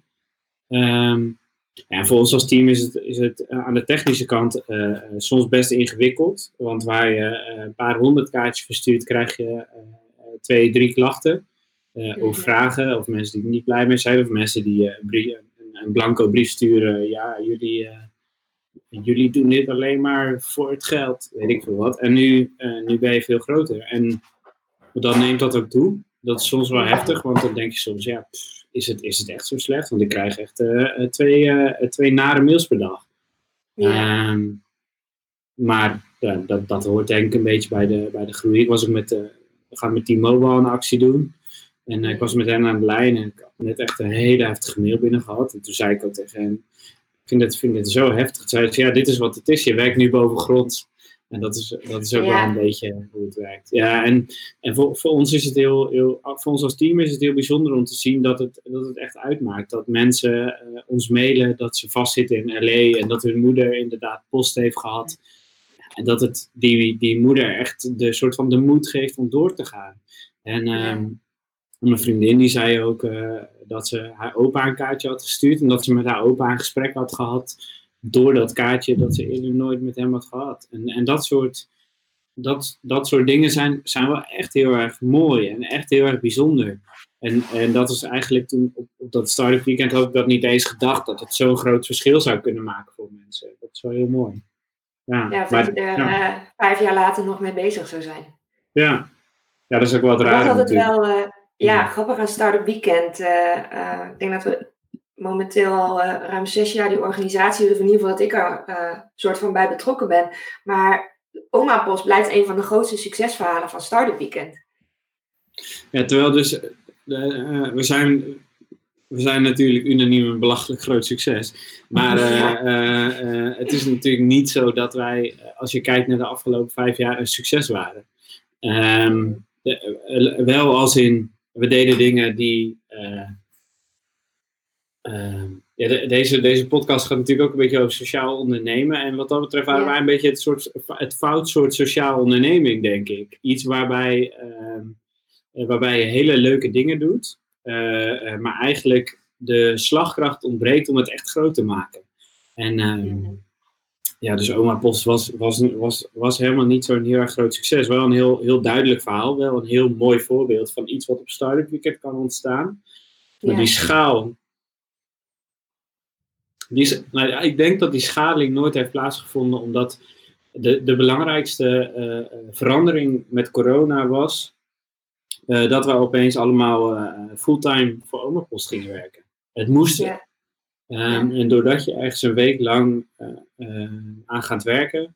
Um, ja, voor ons als team is het, is het aan de technische kant uh, soms best ingewikkeld. Want waar je een paar honderd kaartjes verstuurt, krijg je uh, twee, drie klachten. Of vragen, of mensen die er niet blij mee zijn, of mensen die een, een, blanco brief sturen. Ja, jullie, jullie doen dit alleen maar voor het geld, weet ik veel wat. En nu, nu ben je veel groter. En dan neemt dat ook toe. Dat is soms wel heftig, want dan denk je soms, ja, is het, is het echt zo slecht? Want ik krijg echt uh, twee, uh, twee nare mails per dag. Ja. Um, maar ja, dat, dat hoort denk ik een beetje bij de, bij de groei. Ik was ook met, we gaan met T-Mobile een actie doen. En ik was met hen aan de lijn en ik had net echt een hele heftige mail binnen gehad. En toen zei ik ook tegen hen, ik vind het, vind het zo heftig. Toen zei ze, ja, dit is wat het is. Je werkt nu boven grond. En dat is, dat is ook wel een beetje hoe het werkt. Ja, en, en voor, voor ons is het heel, heel, voor ons als team is het heel bijzonder om te zien dat het, dat het echt uitmaakt. Dat mensen uh, ons mailen dat ze vastzitten in LA en dat hun moeder inderdaad post heeft gehad. En dat het die, die moeder echt de soort van de moed geeft om door te gaan. En um, mijn vriendin die zei ook uh, dat ze haar opa een kaartje had gestuurd en dat ze met haar opa een gesprek had gehad door dat kaartje dat ze eerder nooit met hem had gehad. En, en dat, soort, dat, dat soort dingen zijn, zijn wel echt heel erg mooi en echt heel erg bijzonder. En, en dat is eigenlijk toen op, op dat Startup Weekend had ik dat niet eens gedacht dat het zo'n groot verschil zou kunnen maken voor mensen. Dat is wel heel mooi. Ja, ja maar, er ja. uh, vijf jaar later nog mee bezig zou zijn. Ja, ja dat is ook wat raar. Dat had het wel, uh, ja, grappig aan Startup Weekend. Uh, ik denk dat we momenteel al uh, ruim zes jaar die organisatie, of in ieder geval dat ik er uh, soort van bij betrokken ben. Maar Oma Post blijft een van de grootste succesverhalen van Startup Weekend. Ja, terwijl dus, uh, we zijn, we zijn natuurlijk unaniem een belachelijk groot succes. Maar het is natuurlijk niet zo dat wij, als je kijkt naar de afgelopen vijf jaar, een succes waren. Um, de, wel als in, we deden dingen die Ehm, ja, de, deze, deze podcast gaat natuurlijk ook een beetje over sociaal ondernemen. En wat dat betreft waren wij een beetje het, soort, het fout soort sociaal onderneming, denk ik. Iets waarbij, uh, waarbij je hele leuke dingen doet, uh, maar eigenlijk de slagkracht ontbreekt om het echt groot te maken. En uh, ja, dus Oma Post was, was, was, was helemaal niet zo'n heel erg groot succes. Wel een heel, heel duidelijk verhaal, wel een heel mooi voorbeeld van iets wat op Startup Weekend kan ontstaan. Maar ja. die schaal die, nou ja, ik denk dat die schadeling nooit heeft plaatsgevonden, omdat de, de belangrijkste uh, verandering met corona was uh, dat we opeens allemaal uh, fulltime voor Omapost gingen werken. Het moest. Ja. Um, en doordat je ergens een week lang aan gaat werken,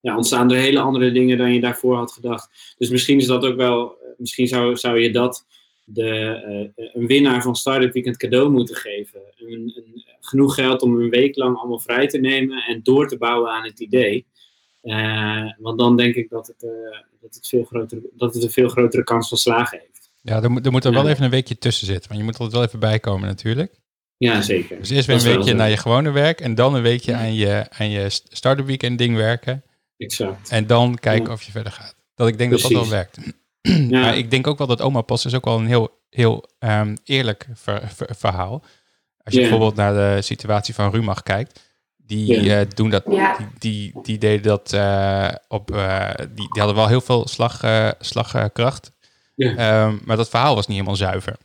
ja, ontstaan er hele andere dingen dan je daarvoor had gedacht. Dus misschien is dat ook wel, misschien zou, zou je dat de, een winnaar van Startup Weekend cadeau moeten geven. Een, een, genoeg geld om een week lang allemaal vrij te nemen en door te bouwen aan het idee. Uh, want dan denk ik dat het, uh, dat, het veel grotere, dat het een veel grotere kans van slagen heeft. Ja, er moet er, moet er wel even een weekje tussen zitten. Want je moet er wel even bijkomen natuurlijk. Ja, zeker. Dus eerst weer een weekje naar je gewone werk en dan een weekje aan je, aan je Startup Weekend ding werken. Exact. En dan kijken ja. of je verder gaat. Dat ik denk Precies. dat dat wel werkt. Ja. Maar ik denk ook wel dat oma pas is ook wel een heel, heel um, eerlijk ver, ver, verhaal. Als je yeah. bijvoorbeeld naar de situatie van Rumach kijkt. Die, yeah. uh, doen dat, die, die, die, deden dat uh, op. Uh, die, die hadden wel heel veel slag, slagkracht. Yeah. Um, maar dat verhaal was niet helemaal zuiver.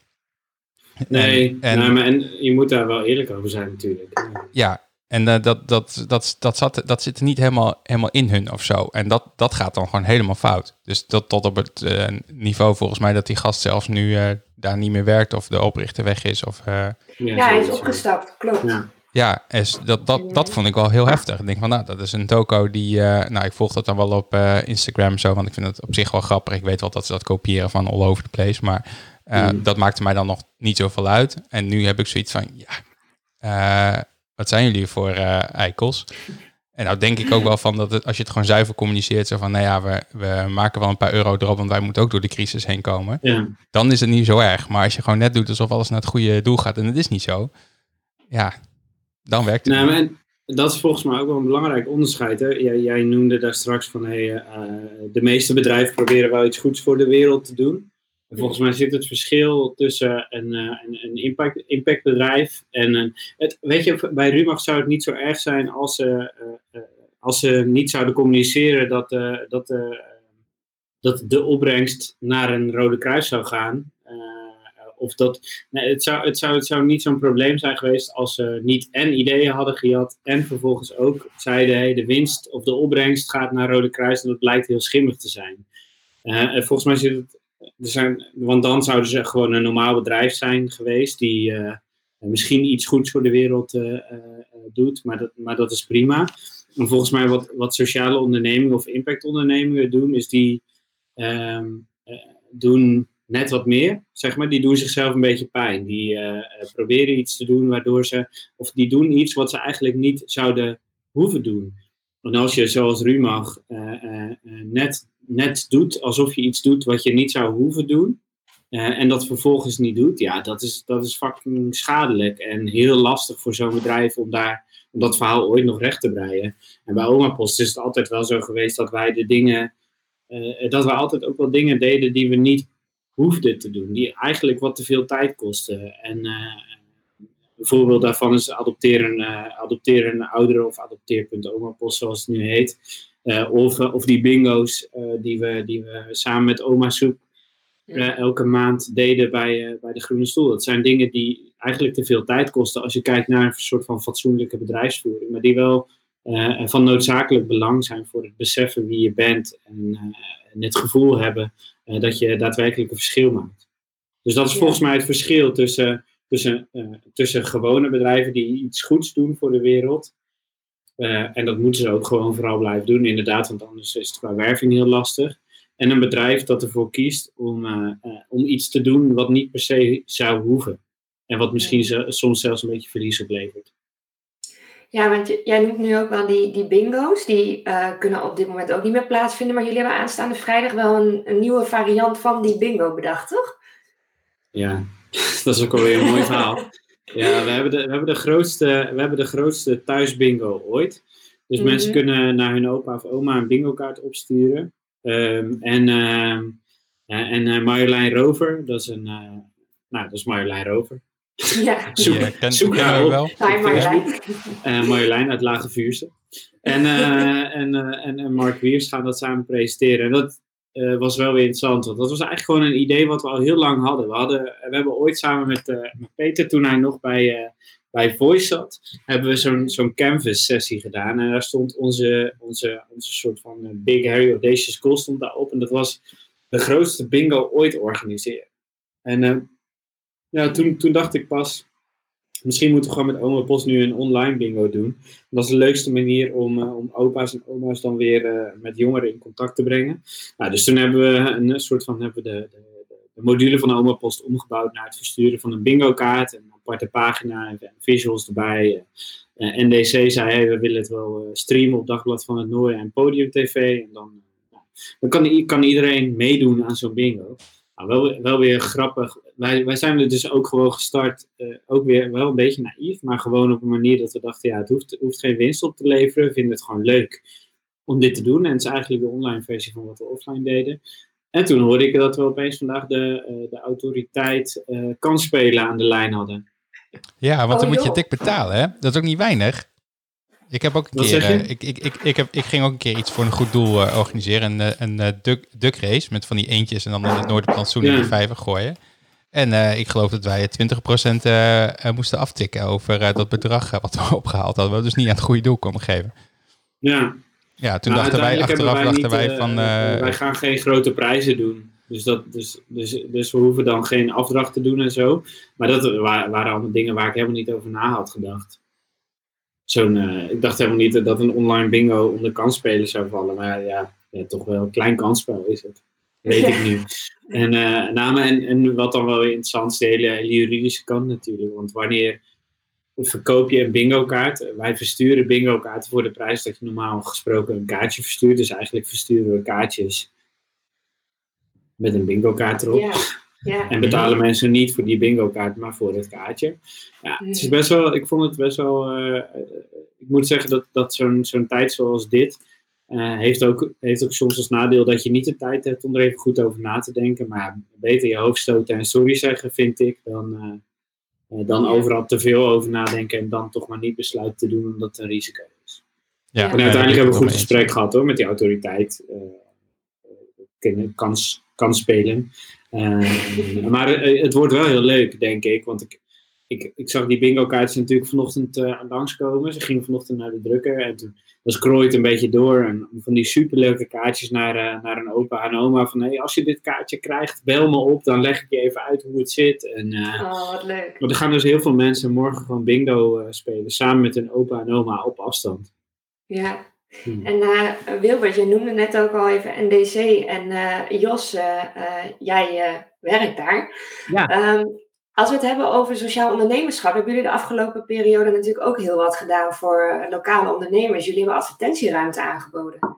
Nee, en, en, nou, maar en je moet daar wel eerlijk over zijn, natuurlijk. Ja, En uh, dat, dat, dat, dat, zat, dat zit niet helemaal, helemaal in hun of zo. En dat, dat gaat dan gewoon helemaal fout. Dus dat tot op het uh, niveau volgens mij dat die gast zelfs nu uh, daar niet meer werkt of de oprichter weg is. Of, ja, ja, hij is opgestapt, klopt. Ja. Ja, is, dat, dat, dat vond ik wel heel heftig. Ik denk van, nou, dat is een toko die... Uh, nou, ik volg dat dan wel op uh, Instagram zo, want ik vind het op zich wel grappig. Ik weet wel dat ze dat kopiëren van all over the place, maar uh, mm. dat maakte mij dan nog niet zoveel uit. En nu heb ik zoiets van, ja, wat zijn jullie voor eikels? En nou denk ik ook wel van dat het, als je het gewoon zuiver communiceert, zo van, nou ja, we, we maken wel een paar euro erop, want wij moeten ook door de crisis heen komen. Ja. Dan is het niet zo erg. Maar als je gewoon net doet alsof alles naar het goede doel gaat en het is niet zo, ja, dan werkt het. Nou, maar dat is volgens mij ook wel een belangrijk onderscheid. Hè? Jij, jij noemde daar straks van hey, uh, de meeste bedrijven proberen wel iets goeds voor de wereld te doen. En volgens mij zit het verschil tussen een, uh, een, een impact, impactbedrijf en een. Weet je, bij Rumach zou het niet zo erg zijn als ze, uh, als ze niet zouden communiceren dat, dat, dat de opbrengst naar een Rode Kruis zou gaan of dat, nee, het, zou, het, zou, het zou niet zo'n probleem zijn geweest als ze niet en ideeën hadden gehad en vervolgens ook zeiden hey, de winst of de opbrengst gaat naar Rode Kruis en dat blijkt heel schimmig te zijn. Uh, volgens mij zit het, er zijn, want dan zouden ze gewoon een normaal bedrijf zijn geweest die uh, misschien iets goeds voor de wereld uh, doet, maar dat, maar dat is prima. En volgens mij wat, wat sociale ondernemingen of impactondernemingen doen, is die ehm, doen net wat meer, zeg maar. Die doen zichzelf een beetje pijn. Die proberen iets te doen waardoor ze, of die doen iets wat ze eigenlijk niet zouden hoeven doen. En als je zoals Rumach net, net doet alsof je iets doet wat je niet zou hoeven doen, en dat vervolgens niet doet, ja, dat is, dat is fucking schadelijk en heel lastig voor zo'n bedrijf om, daar, om dat verhaal ooit nog recht te breien. En bij Oma Post is het altijd wel zo geweest dat wij de dingen, dat we altijd ook wel dingen deden die we niet hoefde te doen, die eigenlijk wat te veel tijd kosten. En uh, een voorbeeld daarvan is adopteren, adopteren ouderen of adopteer.omapost zoals het nu heet. Uh, of, of die bingo's die, we, die we samen met Oma Soep elke maand deden bij, bij de Groene Stoel. Dat zijn dingen die eigenlijk te veel tijd kosten als je kijkt naar een soort van fatsoenlijke bedrijfsvoering. Maar die wel van noodzakelijk belang zijn voor het beseffen wie je bent en, en het gevoel hebben uh, dat je daadwerkelijk een verschil maakt. Dus dat is volgens mij het verschil tussen, tussen, tussen gewone bedrijven die iets goeds doen voor de wereld. Uh, en dat moeten ze ook gewoon vooral blijven doen, inderdaad, want anders is het qua werving heel lastig. En een bedrijf dat ervoor kiest om, om iets te doen wat niet per se zou hoeven. En wat misschien soms zelfs een beetje verlies oplevert. Ja, want jij noemt nu ook wel die, die bingo's. Die kunnen op dit moment ook niet meer plaatsvinden. Maar jullie hebben aanstaande vrijdag wel een, een nieuwe variant van die bingo bedacht, toch? Ja, dat is ook alweer een mooi verhaal. Ja, we hebben de, we hebben de, grootste, we hebben de grootste thuisbingo ooit. Dus mm-hmm. mensen kunnen naar hun opa of oma een bingo kaart opsturen. Um, en uh, en uh, Marjolein Rover, dat is een... Uh, nou, dat is Marjolein Rover. Ja, zoek, ja, ken, zoek ken haar we op. wel. Hi Marjolein. Uh, Marjolein uit Lage Vuurse. En, uh, en, uh, en, en Mark Wiers gaan dat samen presenteren. En dat was wel weer interessant. Want dat was eigenlijk gewoon een idee wat we al heel lang hadden. We, hadden, we hebben ooit samen met, met Peter, toen hij nog bij, bij Voice zat, hebben we zo'n zo'n canvas sessie gedaan. En daar stond onze, onze, onze soort van Big Harry Audacious Goal stond daarop. En dat was de grootste bingo ooit organiseren. En ja, toen, toen dacht ik pas, misschien moeten we gewoon met Oma Post nu een online bingo doen. Dat is de leukste manier om, uh, om opa's en oma's dan weer uh, met jongeren in contact te brengen. Nou, dus toen hebben we een soort van hebben we de, de, de module van Oma Post omgebouwd naar het versturen van een bingo kaart. Een aparte pagina en visuals erbij. Uh, NDC zei, hey, we willen het wel streamen op Dagblad van het Noorden en Podium TV. En dan, dan kan, kan iedereen meedoen aan zo'n bingo. Nou, wel, wel weer grappig. Wij, wij zijn er dus ook gewoon gestart, uh, ook weer wel een beetje naïef, maar gewoon op een manier dat we dachten, ja, het hoeft, hoeft geen winst op te leveren. We vinden het gewoon leuk om dit te doen. En het is eigenlijk de online versie van wat we offline deden. En toen hoorde ik dat we opeens vandaag de, uh, de autoriteit uh, kan spelen aan de lijn hadden. Ja, want Oh, dan moet je dik betalen, hè? Dat is ook niet weinig. Ik heb ook een Wat keer, eh, ik, ik, ik, ik, heb, ik ging ook een keer iets voor een goed doel eh, organiseren. Een, eh, een eh, duck, duck race met van die eentjes en dan in het noordenplantsoen in de vijver gooien. En ik geloof dat wij 20% moesten aftikken over dat bedrag wat we opgehaald hadden. We dus niet aan het goede doel konden geven. Ja. Ja, toen dachten wij achteraf wij dachten wij van... wij gaan geen grote prijzen doen. Dus, dat, dus, dus, dus we hoeven dan geen afdracht te doen en zo. Maar dat waren allemaal dingen waar ik helemaal niet over na had gedacht. Zo'n, uh, ik dacht helemaal niet dat een online bingo onder kansspelen zou vallen. Maar ja, ja toch wel een klein kansspel is het. Weet ik nu. En, uh, nou, en, en wat dan wel interessant is, de hele, juridische kant natuurlijk. Want wanneer verkoop je een bingo kaart? Wij versturen bingo kaarten voor de prijs dat je normaal gesproken een kaartje verstuurt. Dus eigenlijk versturen we kaartjes met een bingo kaart erop. Ja. Ja. En betalen mensen niet voor die bingo kaart, maar voor het kaartje. Ja, het is best wel, ik vond het best wel, uh, ik moet zeggen dat, dat zo'n zo'n tijd zoals dit, uh, heeft, ook, heeft ook soms als nadeel dat je niet de tijd hebt om er even goed over na te denken. Maar beter je hoofd stoten en sorry zeggen, vind ik, dan, uh, dan overal te veel over nadenken en dan toch maar niet besluiten te doen omdat het een risico is. Ja, en uiteindelijk hebben we een goed gesprek gehad hoor, met die autoriteit. kans, kan spelen. Uh, maar eh, het wordt wel heel leuk, denk ik. Want ik, ik, ik zag die bingo kaartjes natuurlijk vanochtend uh, langskomen. Ze gingen vanochtend naar de drukker. En toen was het een beetje door. En van die superleuke kaartjes naar, uh, naar een opa en oma. Van hey, als je dit kaartje krijgt, bel me op. Dan leg ik je even uit hoe het zit. En, oh, wat leuk. Maar er gaan dus heel veel mensen morgen van bingo spelen. Samen met hun opa en oma op afstand. Ja, Hmm. En uh, Wilbert, je noemde net ook al even NDC en uh, Jos, uh, jij werkt daar. Ja. Um, als we het hebben over sociaal ondernemerschap, hebben jullie de afgelopen periode natuurlijk ook heel wat gedaan voor lokale ondernemers. Jullie hebben advertentieruimte aangeboden.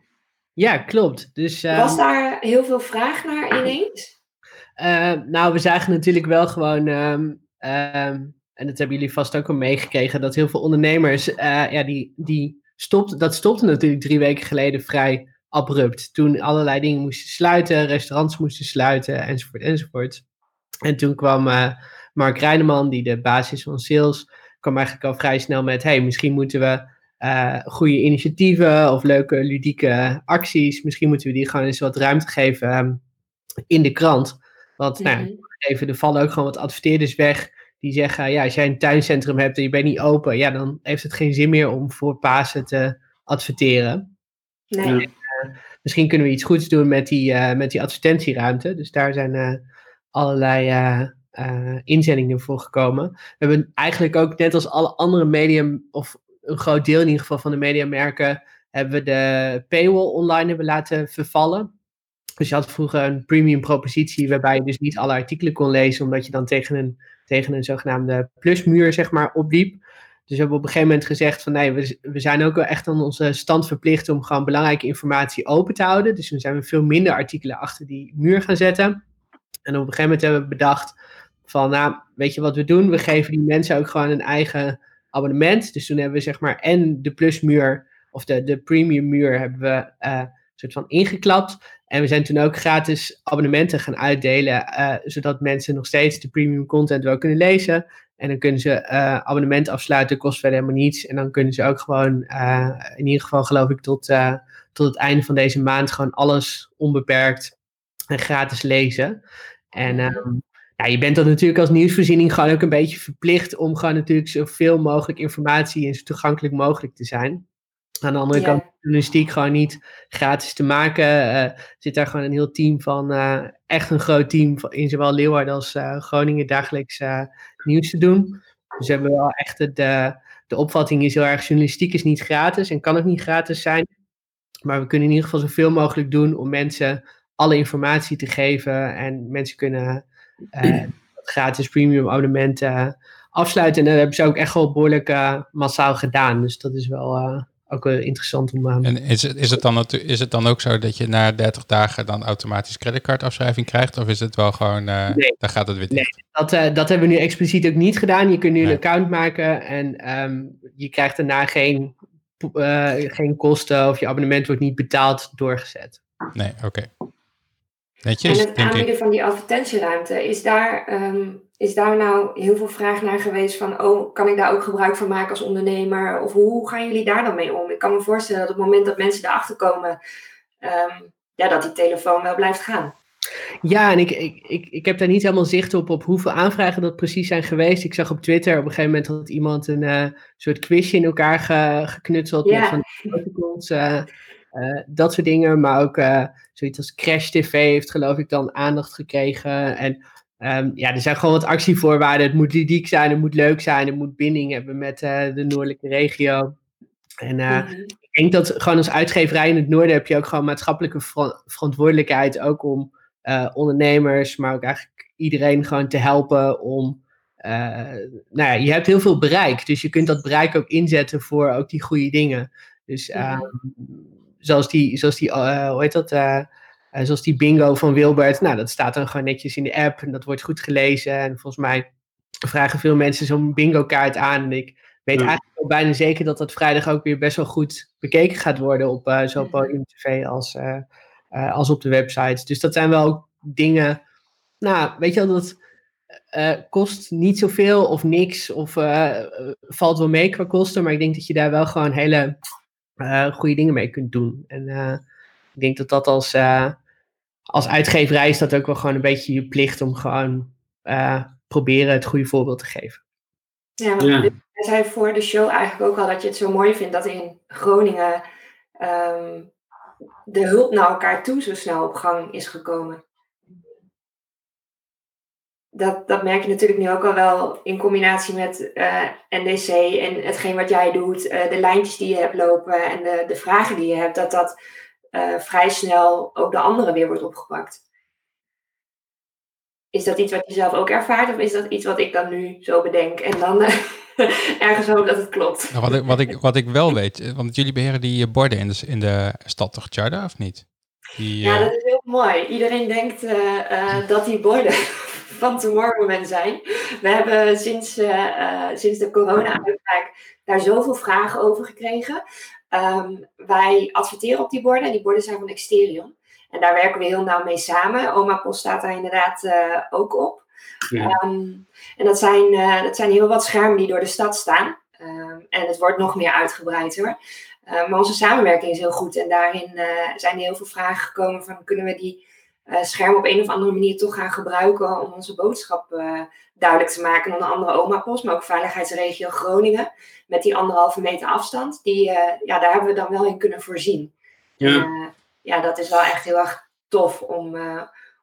Ja, klopt. Dus, Was ehm, daar heel veel vraag naar ineens? nou, we zagen natuurlijk wel gewoon, um, en dat hebben jullie vast ook al meegekregen, dat heel veel ondernemers, ja, die, die stopt, dat stopte natuurlijk drie weken geleden vrij abrupt. Toen allerlei dingen moesten sluiten, restaurants moesten sluiten, enzovoort, enzovoort. En toen kwam Mark Reineman, die de basis van sales, kwam eigenlijk al vrij snel met, hey, misschien moeten we uh, goede initiatieven of leuke ludieke acties, misschien moeten we die gewoon eens wat ruimte geven um, in de krant. Want nou, mhm. even, er vallen ook gewoon wat adverteerders weg die zeggen, ja, als jij een tuincentrum hebt en je bent niet open, ja, dan heeft het geen zin meer om voor Pasen te adverteren. Nee. Eh, misschien kunnen we iets goeds doen met die, uh, met die advertentieruimte. Dus daar zijn uh, allerlei inzendingen voor gekomen. We hebben eigenlijk ook, net als alle andere medium, of een groot deel in ieder geval van de mediamerken, hebben we de paywall online hebben laten vervallen. Dus je had vroeger een premium propositie waarbij je dus niet alle artikelen kon lezen, omdat je dan tegen een tegen een zogenaamde plusmuur zeg maar, opliep. Dus we hebben op een gegeven moment gezegd van nee, we, we zijn ook wel echt aan onze stand verplicht om gewoon belangrijke informatie open te houden. Dus dan zijn we veel minder artikelen achter die muur gaan zetten. En op een gegeven moment hebben we bedacht van nou, weet je wat we doen? We geven die mensen ook gewoon een eigen abonnement. Dus toen hebben we zeg maar en de plusmuur of de, de premium muur hebben we uh, soort van ingeklapt. En we zijn toen ook gratis abonnementen gaan uitdelen, uh, zodat mensen nog steeds de premium content wel kunnen lezen. En dan kunnen ze uh, abonnement afsluiten, kost verder helemaal niets. En dan kunnen ze ook gewoon, in ieder geval geloof ik, tot, tot het einde van deze maand gewoon alles onbeperkt en gratis lezen. En um, ja, je bent dan natuurlijk als nieuwsvoorziening gewoon ook een beetje verplicht om gewoon natuurlijk zoveel mogelijk informatie en zo toegankelijk mogelijk te zijn. Aan de andere kant, journalistiek gewoon niet gratis te maken. Uh, zit daar gewoon een heel team van, uh, echt een groot team van, in zowel Leeuwarden als uh, Groningen dagelijks nieuws te doen. Dus we hebben wel echt de, de opvatting is heel erg, journalistiek is niet gratis en kan ook niet gratis zijn. Maar we kunnen in ieder geval zoveel mogelijk doen om mensen alle informatie te geven. En mensen kunnen gratis premium abonnementen afsluiten. En dat hebben ze ook echt wel behoorlijk massaal gedaan. Dus dat is wel ook uh, interessant om... Uh, en is het, is, het dan, is het dan ook zo dat je na 30 dagen dan automatisch creditcardafschrijving krijgt? Of is het wel gewoon, uh, nee. dan gaat het weer dicht? Nee, dat, dat hebben we nu expliciet ook niet gedaan. Je kunt nu een account maken en um, je krijgt daarna geen, geen kosten of je abonnement wordt niet betaald doorgezet. Nee, oké. Okay. Netjes, en het aanbieden van die advertentieruimte, is daar, um, is daar nou heel veel vraag naar geweest van, oh, kan ik daar ook gebruik van maken als ondernemer? Of hoe gaan jullie daar dan mee om? Ik kan me voorstellen dat op het moment dat mensen erachter komen, um, ja, dat die telefoon wel blijft gaan. Ja, en ik, ik, ik, ik heb daar niet helemaal zicht op op hoeveel aanvragen dat precies zijn geweest. Ik zag op Twitter op een gegeven moment dat iemand een uh, soort quizje in elkaar ge, geknutseld Ja. met van protocols, eh, eh, dat soort dingen. Maar ook eh, zoiets als Crash TV heeft geloof ik dan aandacht gekregen. En ehm, ja, er zijn gewoon wat actievoorwaarden. Het moet ludiek zijn, het moet leuk zijn, het moet binding hebben met eh, de noordelijke regio. En eh, Mhm. ik denk dat gewoon als uitgeverij in het noorden heb je ook gewoon maatschappelijke ver- verantwoordelijkheid. Ook om eh, ondernemers, maar ook eigenlijk iedereen gewoon te helpen om. nou ja, je hebt heel veel bereik. Dus je kunt dat bereik ook inzetten voor ook die goede dingen. Dus ehm, zoals die, zoals die eh, hoe heet dat? eh, eh, zoals die bingo van Wilbert. Nou, dat staat dan gewoon netjes in de app en dat wordt goed gelezen. En volgens mij vragen veel mensen zo'n bingo kaart aan. En ik weet Ja. eigenlijk al bijna zeker dat dat vrijdag ook weer best wel goed bekeken gaat worden op zowel Mhm. Podium TV als, als op de websites. Dus dat zijn wel dingen. Nou, weet je wel, dat kost niet zoveel of niks. Of valt wel mee qua kosten. Maar ik denk dat je daar wel gewoon hele goede dingen mee kunt doen. En eh, ik denk dat dat als, eh, als uitgeverij is dat ook wel gewoon een beetje je plicht om gewoon eh, proberen het goede voorbeeld te geven. Ja, want Ja. Hij zei voor de show eigenlijk ook al dat je het zo mooi vindt dat in Groningen ehm, de hulp naar elkaar toe zo snel op gang is gekomen. Dat, dat merk je natuurlijk nu ook al wel in combinatie met eh, NDC en hetgeen wat jij doet, eh, de lijntjes die je hebt lopen en de, de vragen die je hebt, dat dat eh, vrij snel ook de anderen weer wordt opgepakt. Is dat iets wat je zelf ook ervaart of is dat iets wat ik dan nu zo bedenk en dan ergens hoop dat het klopt? Nou, wat, ik, wat, ik, wat ik wel weet, want jullie beheren die borden in de, stad toch, Tjarda, of niet? Die, Ja, dat is heel mooi. Iedereen denkt eh, eh, dat die borden van Tomorrowland zijn. We hebben sinds, eh, sinds de corona-uitbraak daar zoveel vragen over gekregen. Ehm, wij adverteren op die borden en die borden zijn van Exterion. En daar werken we heel nauw mee samen. Oma Post staat daar inderdaad ook op. Ja. Ehm, en dat zijn, dat zijn heel wat schermen die door de stad staan. Ehm, en het wordt nog meer uitgebreid hoor. Uh, maar onze samenwerking is heel goed en daarin uh, zijn er heel veel vragen gekomen van kunnen we die uh, schermen op een of andere manier toch gaan gebruiken om onze boodschap duidelijk te maken. Onder andere OMA-post, maar ook Veiligheidsregio Groningen met die anderhalve meter afstand. Die, ja, daar hebben we dan wel in kunnen voorzien. Ja, ja dat is wel echt heel erg tof om, uh,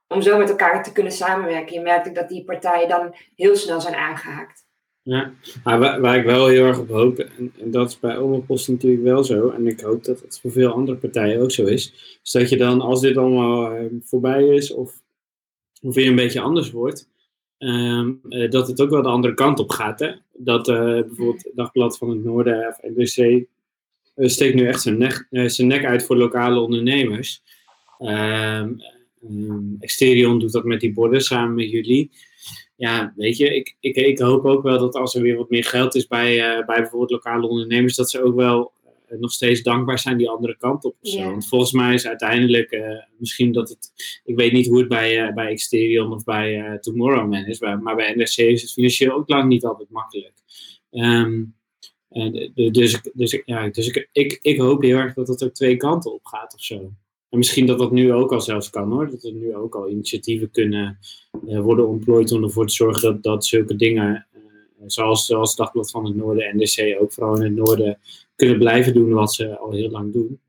om zo met elkaar te kunnen samenwerken. Je merkt ook dat die partijen dan heel snel zijn aangehaakt. Ja, waar, waar, ik wel heel erg op hoop, en, en dat is bij Omapost natuurlijk wel zo, en ik hoop dat het voor veel andere partijen ook zo is, is dat je dan, als dit allemaal uh, voorbij is, of, of weer een beetje anders wordt, um, uh, dat het ook wel de andere kant op gaat. Hè? Dat uh, bijvoorbeeld Dagblad van het Noorden of NDC steekt nu echt zijn nek, zijn nek uit voor lokale ondernemers. Um, Exterion doet dat met die borden samen met jullie ja, weet je, ik, ik, ik hoop ook wel dat als er weer wat meer geld is bij, uh, bij bijvoorbeeld lokale ondernemers, dat ze ook wel uh, nog steeds dankbaar zijn die andere kant op. Ja. Want volgens mij is uiteindelijk uh, misschien dat het, ik weet niet hoe het bij, bij Exterion of bij Tomorrowman is, maar, maar bij NRC is het financieel ook lang niet altijd makkelijk. Um, dus dus, ja, dus ik, ik, ik hoop heel erg dat het ook twee kanten op gaat of zo. En misschien dat dat nu ook al zelfs kan hoor. Dat er nu ook al initiatieven kunnen uh, worden ontplooid om ervoor te zorgen dat, dat zulke dingen, uh, zoals, zoals Dagblad van het Noorden en NDC ook vooral in het Noorden, kunnen blijven doen wat ze al heel lang doen.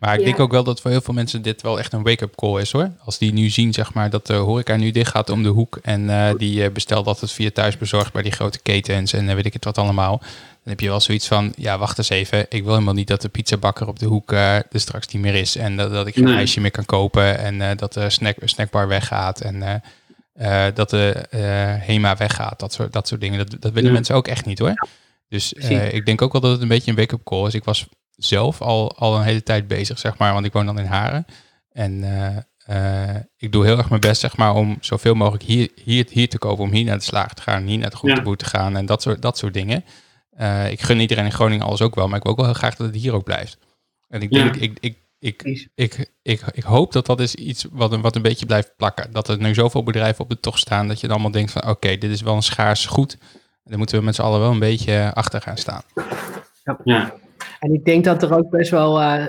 Maar ik Ja. denk ook wel dat voor heel veel mensen dit wel echt een wake-up call is hoor. Als die nu zien zeg maar, dat de horeca nu dicht gaat om de hoek en uh, die bestelt dat het via thuisbezorgd bij die grote ketens en weet ik het wat allemaal. Dan heb je wel zoiets van, ja wacht eens even, ik wil helemaal niet dat de pizzabakker op de hoek uh, er straks niet meer is. En dat, dat ik geen Nee. ijsje meer kan kopen en uh, dat de snack, snackbar weggaat en uh, dat de HEMA weggaat. Dat soort, dat soort dingen, dat, dat willen Ja. mensen ook echt niet hoor. Dus ik denk ook wel dat het een beetje een wake-up call is. Ik was zelf al, al een hele tijd bezig, zeg maar, want ik woon dan in Haren. En uh, ik doe heel erg mijn best, zeg maar, om zoveel mogelijk hier, hier, hier te kopen, om hier naar de slager te gaan, hier naar de groenteboer te gaan en dat soort, dat soort dingen. Uh, ik gun iedereen in Groningen alles ook wel, maar ik wil ook wel heel graag dat het hier ook blijft. En ik denk, Ja. ik, ik, ik, ik, ik, ik, ik hoop dat dat is iets wat, een- wat een beetje blijft plakken. Dat er nu zoveel bedrijven op de tocht staan, dat je dan allemaal denkt van, oké, dit is wel een schaars goed. En daar moeten we met z'n allen wel een beetje achter gaan staan. Ja. En ik denk dat er ook best wel. eh,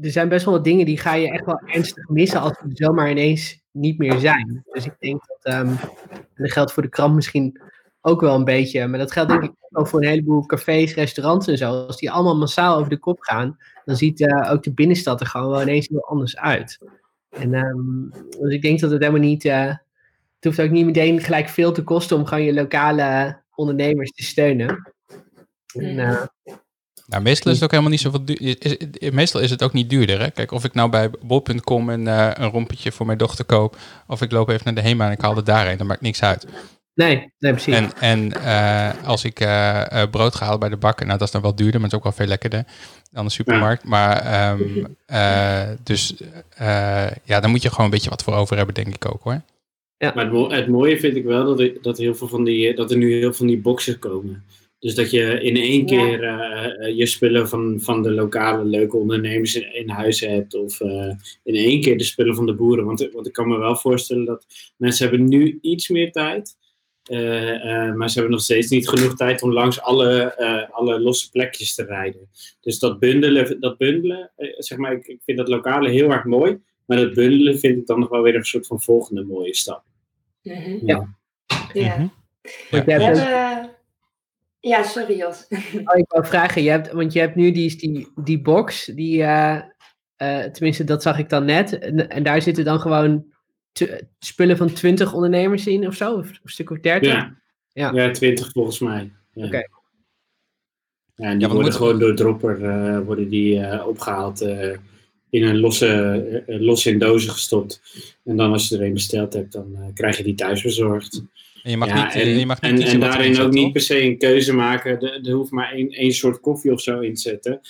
er zijn best wel wat dingen die ga je echt wel ernstig missen als ze zomaar ineens niet meer zijn. Dus ik denk dat, um, en dat geldt voor de krant misschien ook wel een beetje, maar dat geldt denk ik ook voor een heleboel cafés, restaurants en zo. Als die allemaal massaal over de kop gaan, dan ziet uh, ook de binnenstad er gewoon wel ineens heel anders uit. En um, dus ik denk dat het helemaal niet, uh, het hoeft ook niet meteen gelijk veel te kosten om gewoon je lokale ondernemers te steunen. En, uh, nou, meestal is het ook helemaal niet zoveel duur. Meestal is het ook niet duurder. Hè? Kijk, of ik nou bij bol.com een, uh, een rompetje voor mijn dochter koop, of ik loop even naar de HEMA en ik haal het daarheen, dan maakt niks uit. Nee, nee precies. En, en uh, als ik uh, brood ga halen bij de bakker, nou dat is dan wel duurder, maar het is ook wel veel lekkerder dan de supermarkt. Ja. Maar um, dus ja, daar moet je gewoon een beetje wat voor over hebben, denk ik ook hoor. Ja. Maar het, mo het mooie vind ik wel dat er, dat, heel veel van die, dat er nu heel veel van die boxen komen. Dus dat je in één keer uh, je spullen van, van de lokale leuke ondernemers in, in huis hebt. Of uh, in één keer de spullen van de boeren. Want, want ik kan me wel voorstellen dat mensen hebben nu iets meer tijd. Uh, maar ze hebben nog steeds niet genoeg tijd om langs alle, alle losse plekjes te rijden. Dus dat bundelen, dat bundelen zeg maar, ik, ik vind dat lokale heel erg mooi. Maar dat bundelen vind ik dan nog wel weer een soort van volgende mooie stap. Mm -hmm. Ja. Ja. Mm -hmm. ja. Ja, sorry Jos. Oh, ik wou vragen, je hebt, want je hebt nu die, die, die box, die, uh, uh, tenminste dat zag ik dan net, en, en daar zitten dan gewoon spullen van 20 ondernemers in of zo, of een stuk of 30? Ja, ja. ja 20 volgens mij. Ja. Oké. Okay. Ja, en die ja, worden gewoon door dropper uh, worden die, opgehaald, in een losse, los in dozen gestopt. En dan als je er een besteld hebt, dan krijg je die thuis bezorgd. En je mag ja, niet, en, je mag niet en, en daarin ook niet per se een keuze maken. Er, er hoeft maar één, één soort koffie of zo in te zetten.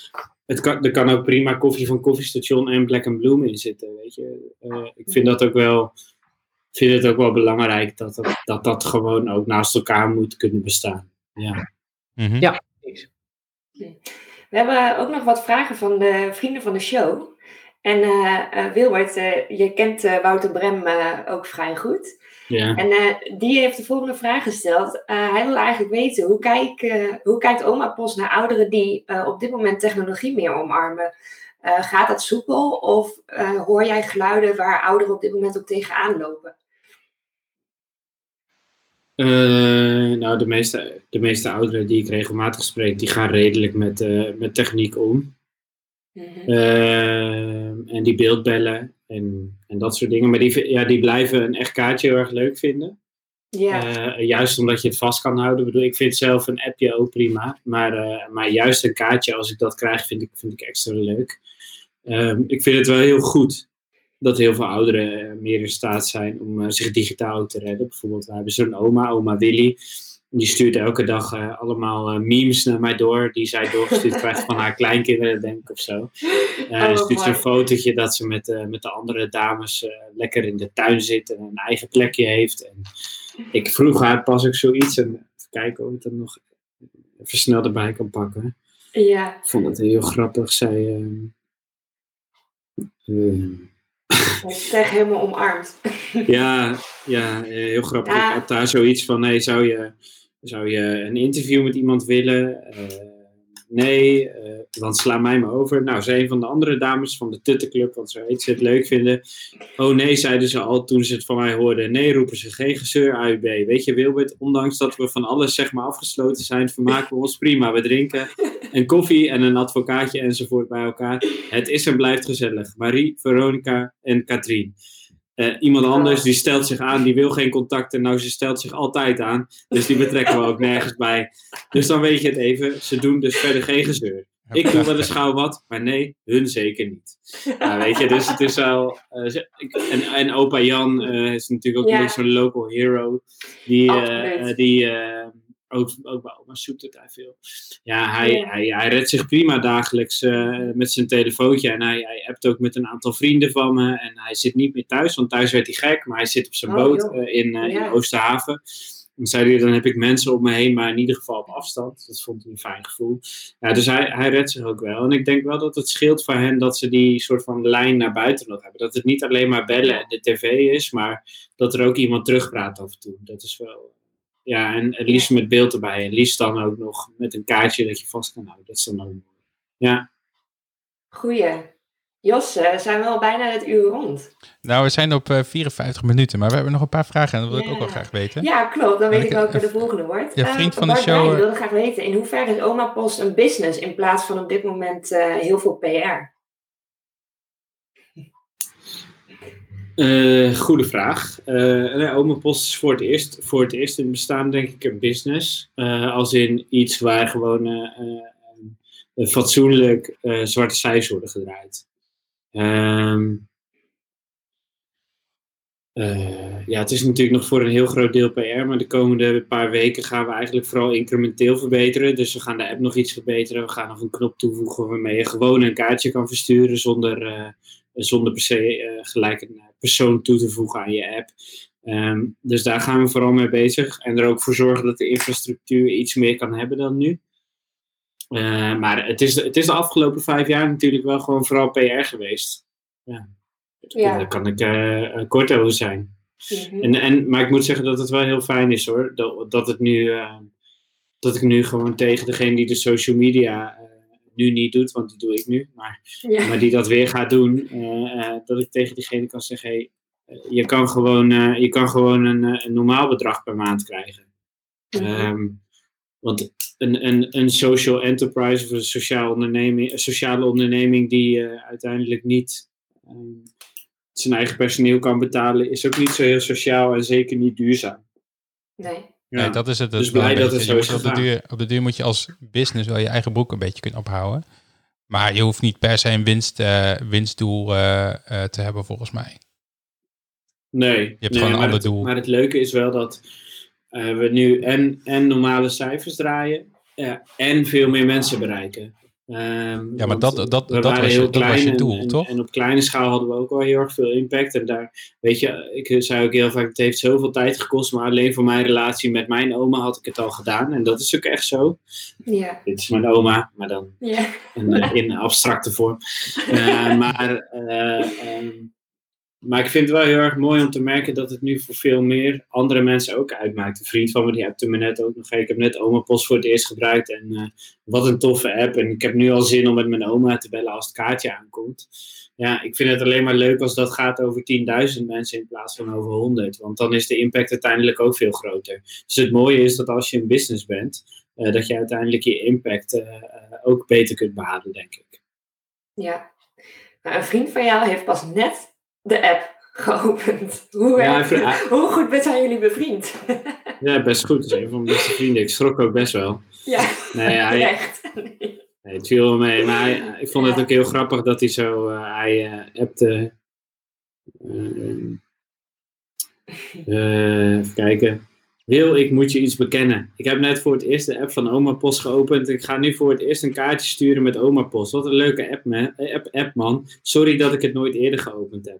Het kan, er kan ook prima koffie van Koffiestation en Black Bloom in zitten. Weet je? Uh, ik vind dat ook wel, vind het ook wel belangrijk dat dat, dat dat gewoon ook naast elkaar moet kunnen bestaan. Ja. Mm -hmm. ja. We hebben ook nog wat vragen van de vrienden van de show. En uh, uh, Wilbert, je kent Wouter Brem ook vrij goed. Ja. En uh, die heeft de volgende vraag gesteld. Uh, hij wil eigenlijk weten, hoe, kijk, uh, hoe kijkt oma Post naar ouderen die op dit moment technologie meer omarmen? gaat dat soepel of hoor jij geluiden waar ouderen op dit moment ook tegenaan lopen? nou, de meeste, de meeste ouderen die ik regelmatig spreek, die gaan redelijk met, met techniek om. Mm -hmm. en die beeldbellen en, en dat soort dingen. Maar die, ja, die blijven een echt kaartje heel erg leuk vinden. Ja. Uh, juist omdat je het vast kan houden. Ik bedoel, ik vind zelf een appje ook prima. Maar, uh, maar juist een kaartje, als ik dat krijg, vind ik, vind ik extra leuk. Um, ik vind het wel heel goed dat heel veel ouderen meer in staat zijn om uh, zich digitaal te redden. Bijvoorbeeld, we hebben zo'n oma, oma Willy. Die stuurt elke dag uh, allemaal uh, memes naar mij door, die zij doorgestuurd krijgt van haar kleinkinderen, denk ik, of zo. Uh, oh, stuurt een fotootje dat ze met, met de andere dames lekker in de tuin zit en een eigen plekje heeft. En ik vroeg haar pas ook zoiets en even kijken of ik dat nog even snel erbij kan pakken. Ja. Ik vond het heel grappig. Zij. Het echt helemaal omarmd. ja, ja, heel grappig. Ja. Ik had daar zoiets van: nee, zou je zou je een interview met iemand willen? Uh, nee, uh, dan sla mij maar over. Nou, ze een van de andere dames van de Tuttenclub, want zo heet ze het leuk vinden. Oh nee, zeiden ze al toen ze het van mij hoorden. Nee, roepen ze geen gezeur AUB. Weet je, Wilbert, ondanks dat we van alles zeg maar afgesloten zijn, vermaken we ons prima. We drinken een koffie en een advocaatje enzovoort bij elkaar. Het is en blijft gezellig. Marie, Veronica en Katrien. Uh, iemand anders die stelt zich aan, die wil geen contacten. Nou, ze stelt zich altijd aan. Dus die betrekken we ook nergens bij. Dus dan weet je het even. Ze doen dus verder geen gezeur. Ik doe wel eens gauw wat, maar nee, hun zeker niet. Nou, weet je, dus het is wel. Uh, en, en opa Jan uh, is natuurlijk ook ja. zo'n local hero. Die, die ook, ook bij oma zoekt het hij veel. Ja, hij. Hij, hij redt zich prima dagelijks uh, met zijn telefoontje. En hij, hij hebt ook met een aantal vrienden van me. En hij zit niet meer thuis, want thuis werd hij gek. Maar hij zit op zijn oh, boot uh, in, uh, ja. in Oosterhaven. En zei hij, dan heb ik mensen om me heen, maar in ieder geval op afstand. Dat vond hij een fijn gevoel. Ja, dus hij, hij redt zich ook wel. En ik denk wel dat het scheelt voor hen dat ze die soort van lijn naar buiten nog hebben. Dat het niet alleen maar bellen en de tv is, maar dat er ook iemand terugpraat af en toe. Dat is wel, ja, en het liefst met beeld erbij. En liefst dan ook nog met een kaartje dat je vast kan houden. Dat is dan ook mooi. Ja. Goeie. Jos, zijn we al bijna het uur rond? Nou, we zijn op uh, 54 minuten, maar we hebben nog een paar vragen en dat wil ja. ik ook wel graag weten. Ja, klopt. Dan weet ik welke de volgende wordt. Ja, vriend van de show. Ik wilde graag weten, in hoeverre is Oma Post een business in plaats van op dit moment heel veel PR? Uh, goede vraag. Uh, Oma Post is voor het, eerst, voor het eerst in bestaan, denk ik, een business. Uh, als in iets waar gewoon fatsoenlijk zwarte cijfers worden gedraaid. Um, ja, het is natuurlijk nog voor een heel groot deel PR, maar de komende paar weken gaan we eigenlijk vooral incrementeel verbeteren. Dus we gaan de app nog iets verbeteren. We gaan nog een knop toevoegen waarmee je gewoon een kaartje kan versturen zonder, zonder per se gelijk een persoon toe te voegen aan je app. Ehm, dus daar gaan we vooral mee bezig. En er ook voor zorgen dat de infrastructuur iets meer kan hebben dan nu. Uh, maar het is, het is de afgelopen vijf jaar natuurlijk wel gewoon vooral PR geweest. Ja. ja. Daar kan ik uh, kort over zijn. Mm-hmm. en, en, maar ik moet zeggen dat het wel heel fijn is hoor. Dat, dat, het nu, uh, dat ik nu gewoon tegen degene die de social media nu niet doet, want die doe ik nu, maar, maar die dat weer gaat doen, eh, eh, dat ik tegen diegene kan zeggen, hey, eh, je kan gewoon, je kan gewoon een, een, normaal bedrag per maand krijgen. Ehm, want een, een, een social enterprise of een sociale onderneming, een sociale onderneming die uiteindelijk niet um, zijn eigen personeel kan betalen, is ook niet zo heel sociaal en zeker niet duurzaam. Nee. Ja. Nee, dat is het. Dus blij dat het zo is op de, duur, op de duur moet je als business wel je eigen broek een beetje kunnen ophouden. Maar je hoeft niet per se een winst, uh, winstdoel uh, uh, te hebben, volgens mij. Nee. Je hebt nee, gewoon een ander het, doel. Maar het leuke is wel dat we nu en, en normale cijfers draaien en veel meer mensen bereiken. Um, ja, maar dat, dat, dat, was, je, dat was je doel, en, toch? En op kleine schaal hadden we ook al heel erg veel impact. En daar, weet je, ik zei ook heel vaak, het heeft zoveel tijd gekost, maar alleen voor mijn relatie met mijn oma had ik het al gedaan. En dat is ook echt zo. Ja. Dit is mijn oma, maar dan ja. in, in abstracte vorm. Uh, maar uh, um, maar ik vind het wel heel erg mooi om te merken dat het nu voor veel meer andere mensen ook uitmaakt. Een vriend van me die appte me net ook nog. Ik heb net Oma Post voor het eerst gebruikt. En uh, wat een toffe app. En ik heb nu al zin om met mijn oma te bellen als het kaartje aankomt. Ja, ik vind het alleen maar leuk als dat gaat over 10.000 mensen in plaats van over 100. Want dan is de impact uiteindelijk ook veel groter. Dus het mooie is dat als je een business bent, uh, dat je uiteindelijk je impact uh, ook beter kunt behalen, denk ik. Ja, nou, een vriend van jou heeft pas net de app geopend. Hoe, Ja, hoe goed zijn jullie bevriend? Ja, best goed. Dat is een van mijn beste vrienden. Ik schrok ook best wel. ja, Nee, hij, echt. Nee, het viel wel mee. Maar hij- ik vond het Ja. ook heel grappig dat hij zo... eh, hij eh appte... eh, even kijken. Wil, ik moet je iets bekennen. Ik heb net voor het eerst de app van Oma Post geopend. Ik ga nu voor het eerst een kaartje sturen met Oma Post. Wat een leuke app, man. App, app, man. Sorry dat ik het nooit eerder geopend heb.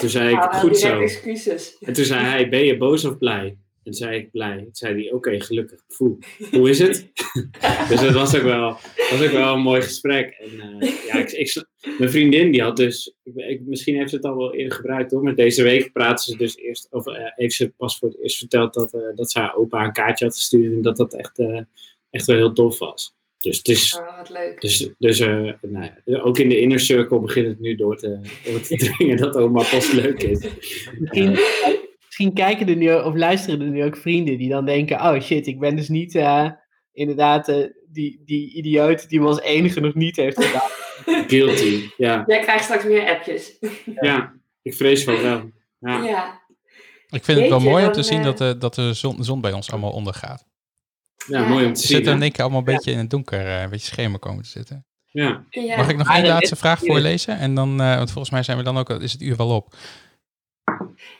Toen zei ik, goed zo. excuses. En toen zei hij, ben je boos of blij? En zei ik, blij. Toen zei hij, oké, gelukkig. Hoe is het? dus dat was ook wel, was ook wel een mooi gesprek. En eh, ja, ik, ik, mijn vriendin die had dus, ik, misschien heeft ze het al wel eerder gebruikt hoor, maar deze week praten ze dus eerst, of eh, heeft ze pas voor het eerst verteld dat, eh, dat ze haar opa een kaartje had gestuurd en dat dat echt, echt wel heel tof was. Dus het is, Oh, wat leuk. dus, dus eh, nou ja, ook in de inner circle begint het nu door te, door te dringen dat oma pas leuk is. Misschien, misschien kijken er nu of luisteren er nu ook vrienden die dan denken: oh shit, ik ben dus niet eh, inderdaad eh, die, die idioot die me als enige nog niet heeft gedaan. Guilty, ja. Jij krijgt straks meer appjes. Ja, ik vrees van wel. Ja. Ja. Ik vind het wel mooi om te zien dat de, dat de zon, zon bij ons allemaal ondergaat. Ja, Ja. mooi om te zien. zitten in één keer allemaal een beetje in het donker, eh, een beetje schemer komen te zitten. Ja. Ja. Mag ik nog één laatste vraag voorlezen? En dan, eh, want volgens mij zijn we dan ook, is het uur wel op.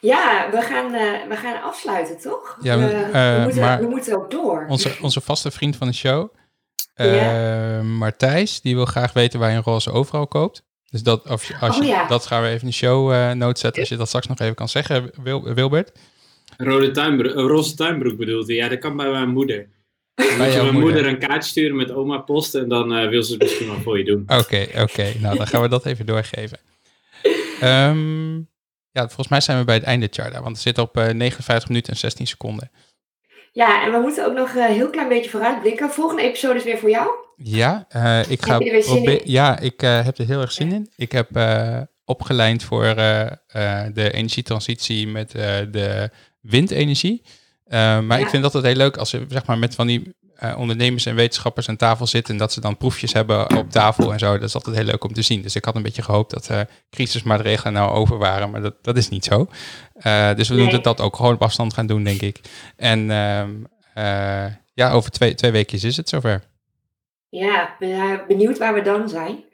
Ja, we gaan, eh, we gaan afsluiten, toch? Ja, we- moeten, maar- we moeten ook door. Onze, onze vaste vriend van de show, eh Martijs, die wil graag weten waar je een roze overal koopt. Dus dat, of, je- als je, Oh ja. dat gaan we even in de show eh note zetten, als je dat straks nog even kan zeggen, Wil, Wilbert. Rode tuinbroek, roze tuinbroek bedoelt hij. Ja, dat kan bij mijn moeder. Moet je mijn moeder. een kaartje sturen met oma post en dan eh, wil ze het misschien wel voor je doen. Oké, oké. Nou, dan gaan we dat even doorgeven. Ehm, ja, volgens mij zijn we bij het einde, Charda. Want het zit op eh, 59 minuten en 16 seconden. Ja, en we moeten ook nog een heel klein beetje vooruitblikken. Volgende episode is weer voor jou. Ja, uh, ik ga proberen. Ja, ik uh, heb er heel erg zin in. Ik heb uh, opgeleid voor de energietransitie met de windenergie. Maar ja. ik vind dat het heel leuk als we zeg maar, met van die ondernemers en wetenschappers aan tafel zitten en dat ze dan proefjes hebben op tafel en zo. Dat is altijd heel leuk om te zien. Dus ik had een beetje gehoopt dat crisismaatregelen nou over waren, maar dat, dat is niet zo. dus we nee. moeten dat ook gewoon op afstand gaan doen, denk ik. En ehm, ja, over twee, twee weekjes is het zover. Ja, ben uh, benieuwd waar we dan zijn.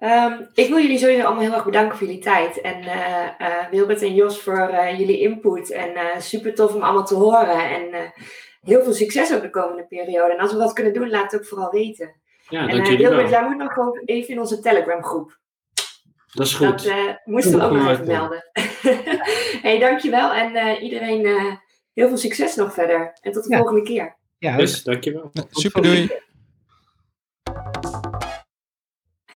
Um, ik wil jullie sowieso allemaal heel erg bedanken voor jullie tijd. En uh, uh, Wilbert en Jos voor jullie input. En super tof om allemaal te horen. En heel veel succes ook de komende periode. En als we wat kunnen doen, laat het ook vooral weten. Ja, en Wilbert, jij moet nog gewoon even in onze Telegram groep. Dat is goed. Dat moesten we ook nog even melden. hey, dankjewel. En iedereen heel veel succes nog verder. En tot de ja. volgende keer. Ja, dus, dankjewel. Super, doei.